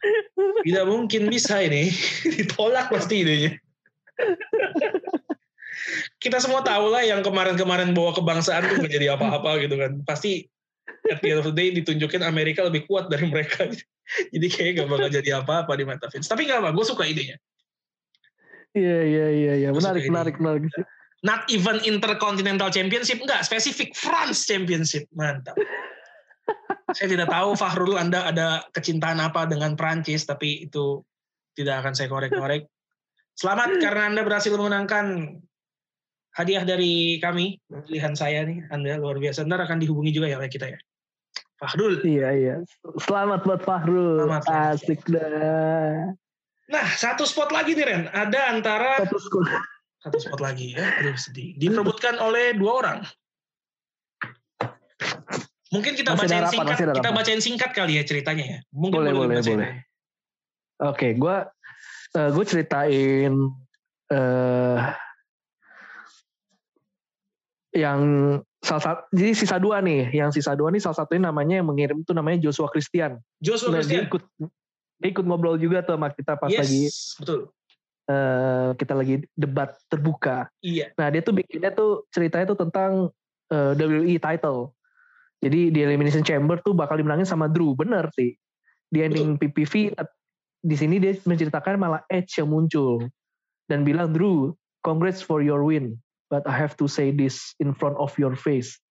tidak mungkin bisa ini ditolak pasti idenya kita semua tahu lah yang kemarin-kemarin bawa kebangsaan tuh nggak jadi apa-apa gitu kan. Pasti at the end of the day ditunjukin Amerika lebih kuat dari mereka. Jadi kayaknya gak bakal jadi apa-apa di mata Vince tapi gak apa gue suka idenya. Iya iya iya iya. Menarik menarik menarik. Not even Intercontinental Championship enggak spesifik France Championship. Mantap. Saya tidak tahu Fahrul Anda ada kecintaan apa dengan Prancis tapi itu tidak akan saya korek-korek. Selamat karena Anda berhasil memenangkan hadiah dari kami pilihan saya nih Anda luar biasa ntar akan dihubungi juga ya oleh kita ya Fahrul Iya iya. Selamat buat Fahrul. Selamat, selamat. Asik dah. nah satu spot lagi nih Ren ada antara Satu skor. satu spot lagi ya aduh sedih diperebutkan oleh dua orang mungkin kita Masih bacain harapan, singkat kita bacain singkat kali ya ceritanya ya mungkin Boleh boleh boleh. Oke, gue gue ceritain eh yang salah satu jadi sisa dua nih, yang sisa dua nih salah satunya namanya yang mengirim itu namanya Joshua Christian. Joshua Nah, dia Christian ikut dia ikut ngobrol juga tuh sama kita pas yes lagi betul eh, kita lagi debat terbuka. iya Nah dia tuh bikinnya tuh ceritanya tuh tentang eh, WWE title. Jadi di Elimination Chamber tuh bakal dimenangin sama Drew, bener sih. Di ending PPV di sini dia menceritakan malah Edge yang muncul dan bilang Drew, congrats for your win, but I have to say this in front of your face.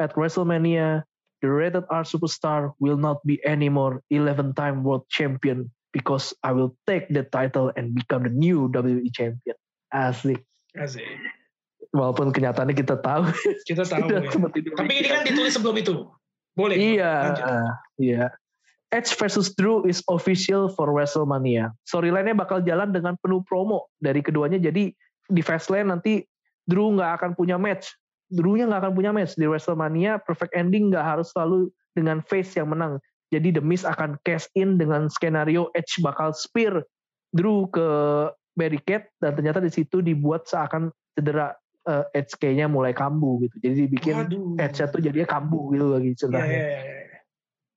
At WrestleMania, the rated R superstar will not be anymore 11-time world champion because I will take the title and become the new WWE champion. Asik asik walaupun kenyataannya kita tahu kita tahu ya. tapi ini kan ditulis sebelum itu boleh iya lanjut. iya Edge versus Drew is official for WrestleMania. Storyline-nya bakal jalan dengan penuh promo dari keduanya. Jadi di Fastlane nanti Drew nggak akan punya match. Drew-nya nggak akan punya match di WrestleMania. Perfect ending nggak harus selalu dengan face yang menang. Jadi The Miz akan cash in dengan skenario Edge bakal spear Drew ke barricade dan ternyata di situ dibuat seakan cedera uh, edge nya mulai kambuh gitu. Jadi dibikin edge-nya tuh jadinya kambuh gitu lagi ceritanya. Yeah, yeah, yeah.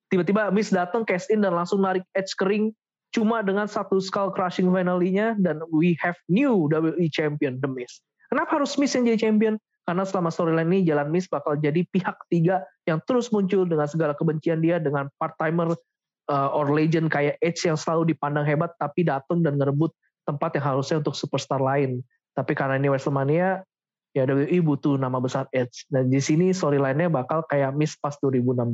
Tiba-tiba Miss datang cash in dan langsung narik edge kering cuma dengan satu skull crushing finalinya dan we have new WWE champion The Miz. Kenapa harus Miz yang jadi champion? Karena selama storyline ini jalan Miz bakal jadi pihak ketiga yang terus muncul dengan segala kebencian dia dengan part-timer uh, or legend kayak Edge yang selalu dipandang hebat tapi datang dan ngerebut tempat yang harusnya untuk superstar lain. Tapi karena ini WrestleMania, ya WWE butuh nama besar Edge. Dan di sini storyline-nya bakal kayak Miz pas 2016.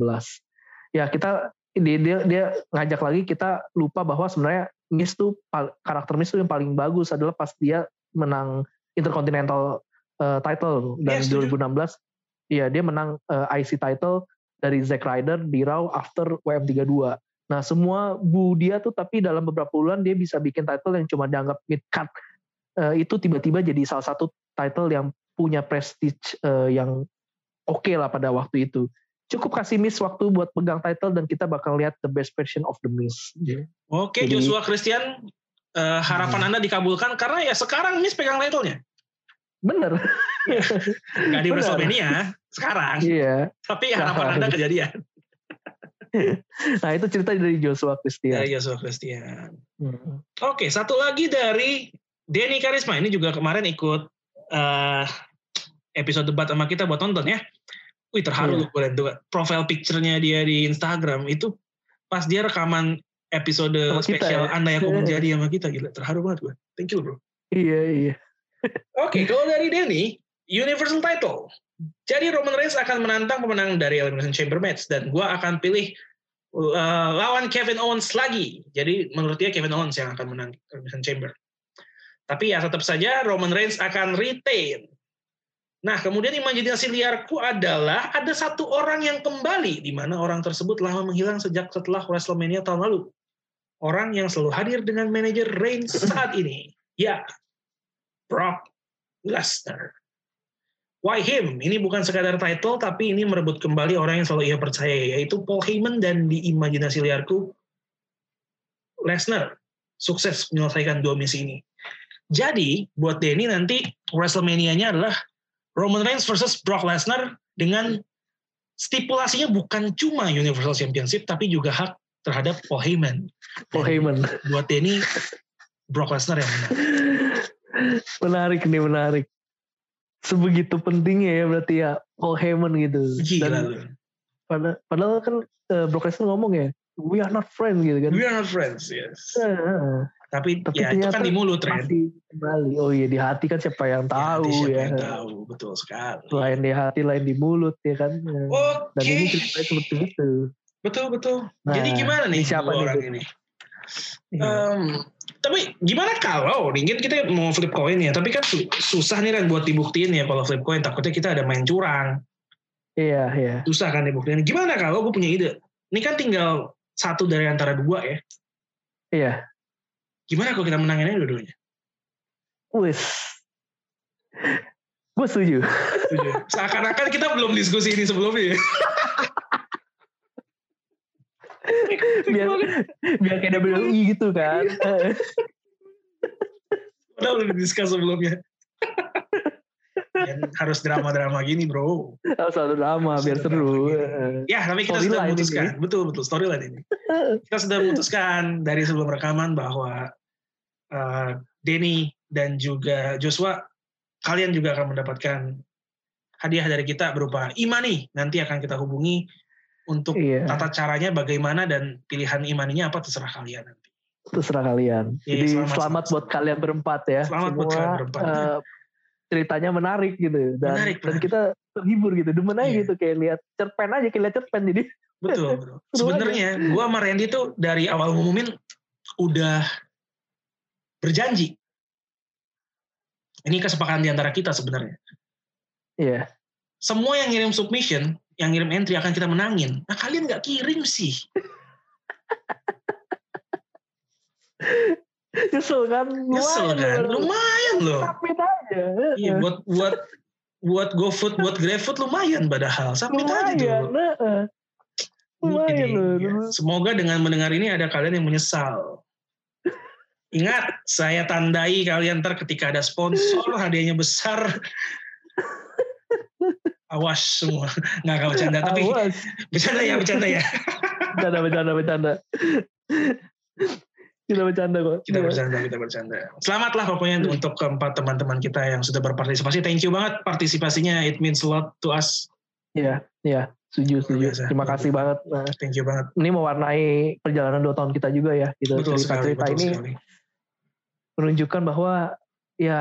Ya kita dia, dia dia ngajak lagi kita lupa bahwa sebenarnya Miz tuh karakter Miz tuh yang paling bagus adalah pas dia menang Intercontinental uh, title dan yes, 2016 iya dia menang uh, eh, IC title dari Zack Ryder di Raw after WM32. Nah semua bu dia tuh tapi dalam beberapa bulan dia bisa bikin title yang cuma dianggap mid cut uh, itu tiba-tiba jadi salah satu title yang punya prestige uh, yang oke okay lah pada waktu itu. Cukup kasih Miss waktu buat pegang title dan kita bakal lihat the best version of the Miss. Yeah. Oke okay, Joshua Christian, uh, harapan hmm. Anda dikabulkan karena ya sekarang Miss pegang titlenya. Bener. Gak di WrestleMania sekarang. Iya. Tapi harapan Anda kejadian. nah itu cerita dari Joshua Christian. Dari Joshua Christian. Hmm. Oke, satu lagi dari Denny Karisma. Ini juga kemarin ikut uh, episode debat sama kita buat nonton ya. Wih terharu yeah. gue profile picture-nya dia di Instagram itu pas dia rekaman episode sama spesial ya? Anda yang kau menjadi sama kita gila terharu banget gue. Thank you bro. Iya iya. Oke, okay, kalau dari Denny, Universal Title. Jadi Roman Reigns akan menantang pemenang dari Elimination Chamber match dan gue akan pilih uh, lawan Kevin Owens lagi. Jadi menurut dia Kevin Owens yang akan menang Elimination Chamber. Tapi ya tetap saja Roman Reigns akan retain. Nah, kemudian imajinasi liarku adalah ada satu orang yang kembali di mana orang tersebut lama menghilang sejak setelah WrestleMania tahun lalu. Orang yang selalu hadir dengan manajer Reigns saat ini. Ya, Brock Lesnar. Why him? Ini bukan sekadar title, tapi ini merebut kembali orang yang selalu ia percaya, yaitu Paul Heyman dan di imajinasi liarku, Lesnar sukses menyelesaikan dua misi ini. Jadi, buat Denny nanti WrestleMania-nya adalah Roman Reigns versus Brock Lesnar dengan stipulasinya bukan cuma Universal Championship, tapi juga hak terhadap Paul Heyman. Paul Heyman. Buat Denny, Brock Lesnar yang menang menarik nih menarik. Sebegitu pentingnya ya berarti ya Paul Heyman gitu. Gila Dan padahal, padahal kan uh, Brock Lesnar ngomong ya we are not friends gitu kan. We are not friends yes. Uh, tapi, tapi ya itu kan di mulut Ren. kembali. Oh iya di hati kan siapa yang tahu ya, siapa ya. yang tahu betul sekali. Lain di hati lain di mulut ya kan. Okay. dan ini ceritanya seperti itu betul betul nah, jadi gimana nih siapa orang ini Um, tapi gimana kalau nih kita mau flip coin ya, tapi kan susah nih kan buat dibuktiin ya kalau flip coin takutnya kita ada main curang. Iya, iya. Susah kan dibuktiin. Gimana kalau gue punya ide? Ini kan tinggal satu dari antara dua ya. Iya. Gimana kalau kita menangin aja dua-duanya? Wis. Gue setuju. setuju. Seakan-akan kita belum diskusi ini sebelumnya. biar biar kayak WWE gitu kan. Udah udah diskus sebelumnya. Harus drama-drama gini bro. Harus ada drama biar seru. ya tapi kita sudah memutuskan. ini. betul betul. Storyline ini. Kita sudah memutuskan dari sebelum rekaman bahwa uh, Denny dan juga Joshua kalian juga akan mendapatkan hadiah dari kita berupa imani nanti akan kita hubungi untuk iya. tata caranya bagaimana dan pilihan imaninya apa terserah kalian nanti. Terserah kalian. Iya, Jadi selamat, selamat buat kalian berempat ya. Selamat Semua, buat kalian berempat. Uh, ceritanya menarik gitu dan, menarik, dan kita terhibur gitu. Demen aja iya. gitu kayak lihat cerpen aja kayak lihat cerpen jadi. Betul, bro. Sebenarnya gua sama Randy tuh dari awal ngumumin udah berjanji. Ini kesepakatan di antara kita sebenarnya. Iya. Semua yang ngirim submission yang ngirim entry akan kita menangin. Nah kalian nggak kirim sih. Nyesel kan? Nyesel kan? Lumayan loh. Submit aja. Iya buat buat buat GoFood, buat GrabFood lumayan padahal. Submit lumayan, aja dulu. Nah. Lumayan loh. Ya. Semoga dengan mendengar ini ada kalian yang menyesal. Ingat, saya tandai kalian ntar ketika ada sponsor, hadiahnya besar, Awas semua. Nggak kau bercanda. Tapi Awas. bercanda ya, bercanda ya. Bercanda, bercanda, bercanda. Kita bercanda kok. Kita bercanda, kita bercanda. Selamatlah pokoknya untuk keempat teman-teman kita yang sudah berpartisipasi. Thank you banget partisipasinya. It means a lot to us. Iya, iya. Setuju, setuju. biasa. Terima kasih banget. Nah, Thank you banget. ini mewarnai perjalanan dua tahun kita juga ya. Gitu. Betul sekali, Cerita-cerita betul ini sekali. menunjukkan bahwa ya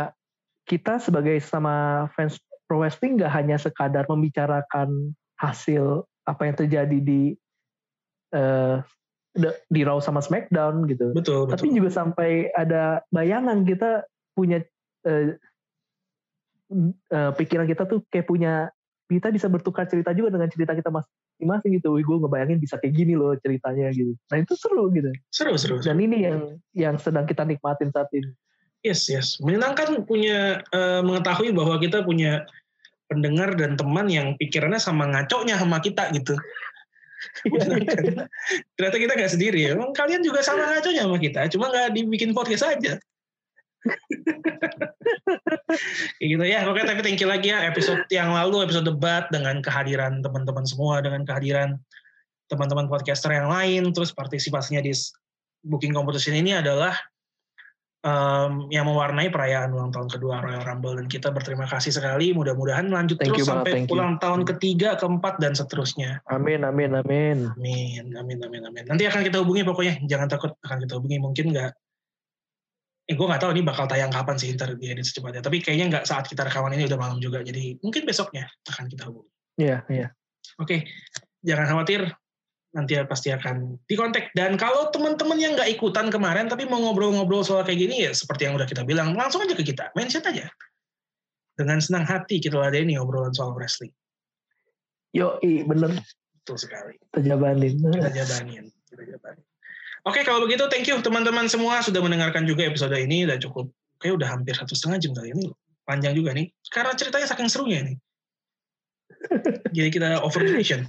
kita sebagai sama fans pro wrestling nggak hanya sekadar membicarakan hasil apa yang terjadi di de- di Raw sama SmackDown gitu. Betul, Tapi betul. juga sampai ada bayangan kita punya eh, eh, pikiran kita tuh kayak punya kita bisa bertukar cerita juga dengan cerita kita masing-masing gitu. Wih, gue ngebayangin bisa kayak gini loh ceritanya gitu. Nah itu seru gitu. Seru, seru. seru. Dan ini yang yang sedang kita nikmatin saat ini. Yes, yes. Menyenangkan punya eh, mengetahui bahwa kita punya pendengar dan teman yang pikirannya sama ngaconya sama kita gitu. Menyenangkan. Ternyata kita nggak sendiri. Emang kalian juga sama ngaconya sama kita, cuma nggak dibikin podcast aja. Kayak gitu ya. Oke, tapi thank you lagi ya episode yang lalu episode debat dengan kehadiran teman-teman semua, dengan kehadiran teman-teman podcaster yang lain, terus partisipasinya di booking competition ini adalah em, yang mewarnai perayaan ulang tahun kedua Royal Rumble dan kita berterima kasih sekali. Mudah-mudahan lanjut Thank terus you banget, sampai thank you. ulang tahun ketiga, keempat dan seterusnya. Amin, amin, amin. Amin, amin, amin, amin. Nanti akan kita hubungi pokoknya, jangan takut akan kita hubungi. Mungkin nggak, eh gue nggak tahu ini bakal tayang kapan sih ntar diedit secepatnya. Tapi kayaknya nggak saat kita rekaman ini udah malam juga. Jadi mungkin besoknya akan kita hubungi. Iya, iya. Oke, jangan khawatir. Nanti pasti akan dikontak. Dan kalau teman-teman yang nggak ikutan kemarin, tapi mau ngobrol-ngobrol soal kayak gini, ya seperti yang udah kita bilang, langsung aja ke kita. Mention aja. Dengan senang hati kita ini obrolan soal wrestling. Yo, bener. Betul sekali. Kita jabanin. Kita jabanin. Kita jabanin. Oke, kalau begitu thank you teman-teman semua sudah mendengarkan juga episode ini. Udah cukup, kayak udah hampir satu setengah jam kali ini. Panjang juga nih. Karena ceritanya saking serunya nih. Jadi kita over duration.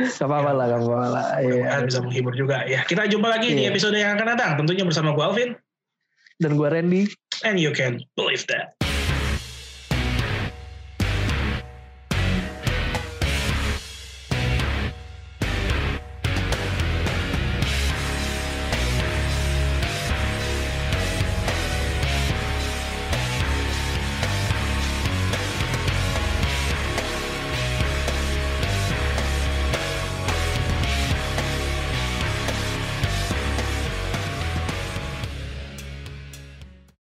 Gak apa-apa lah, gak apa-apa lah. Mudah-mudahan bisa menghibur juga ya. Kita jumpa lagi di Iya. episode yang akan datang. Tentunya bersama gue Alvin. Dan gue Randy. And you can believe that.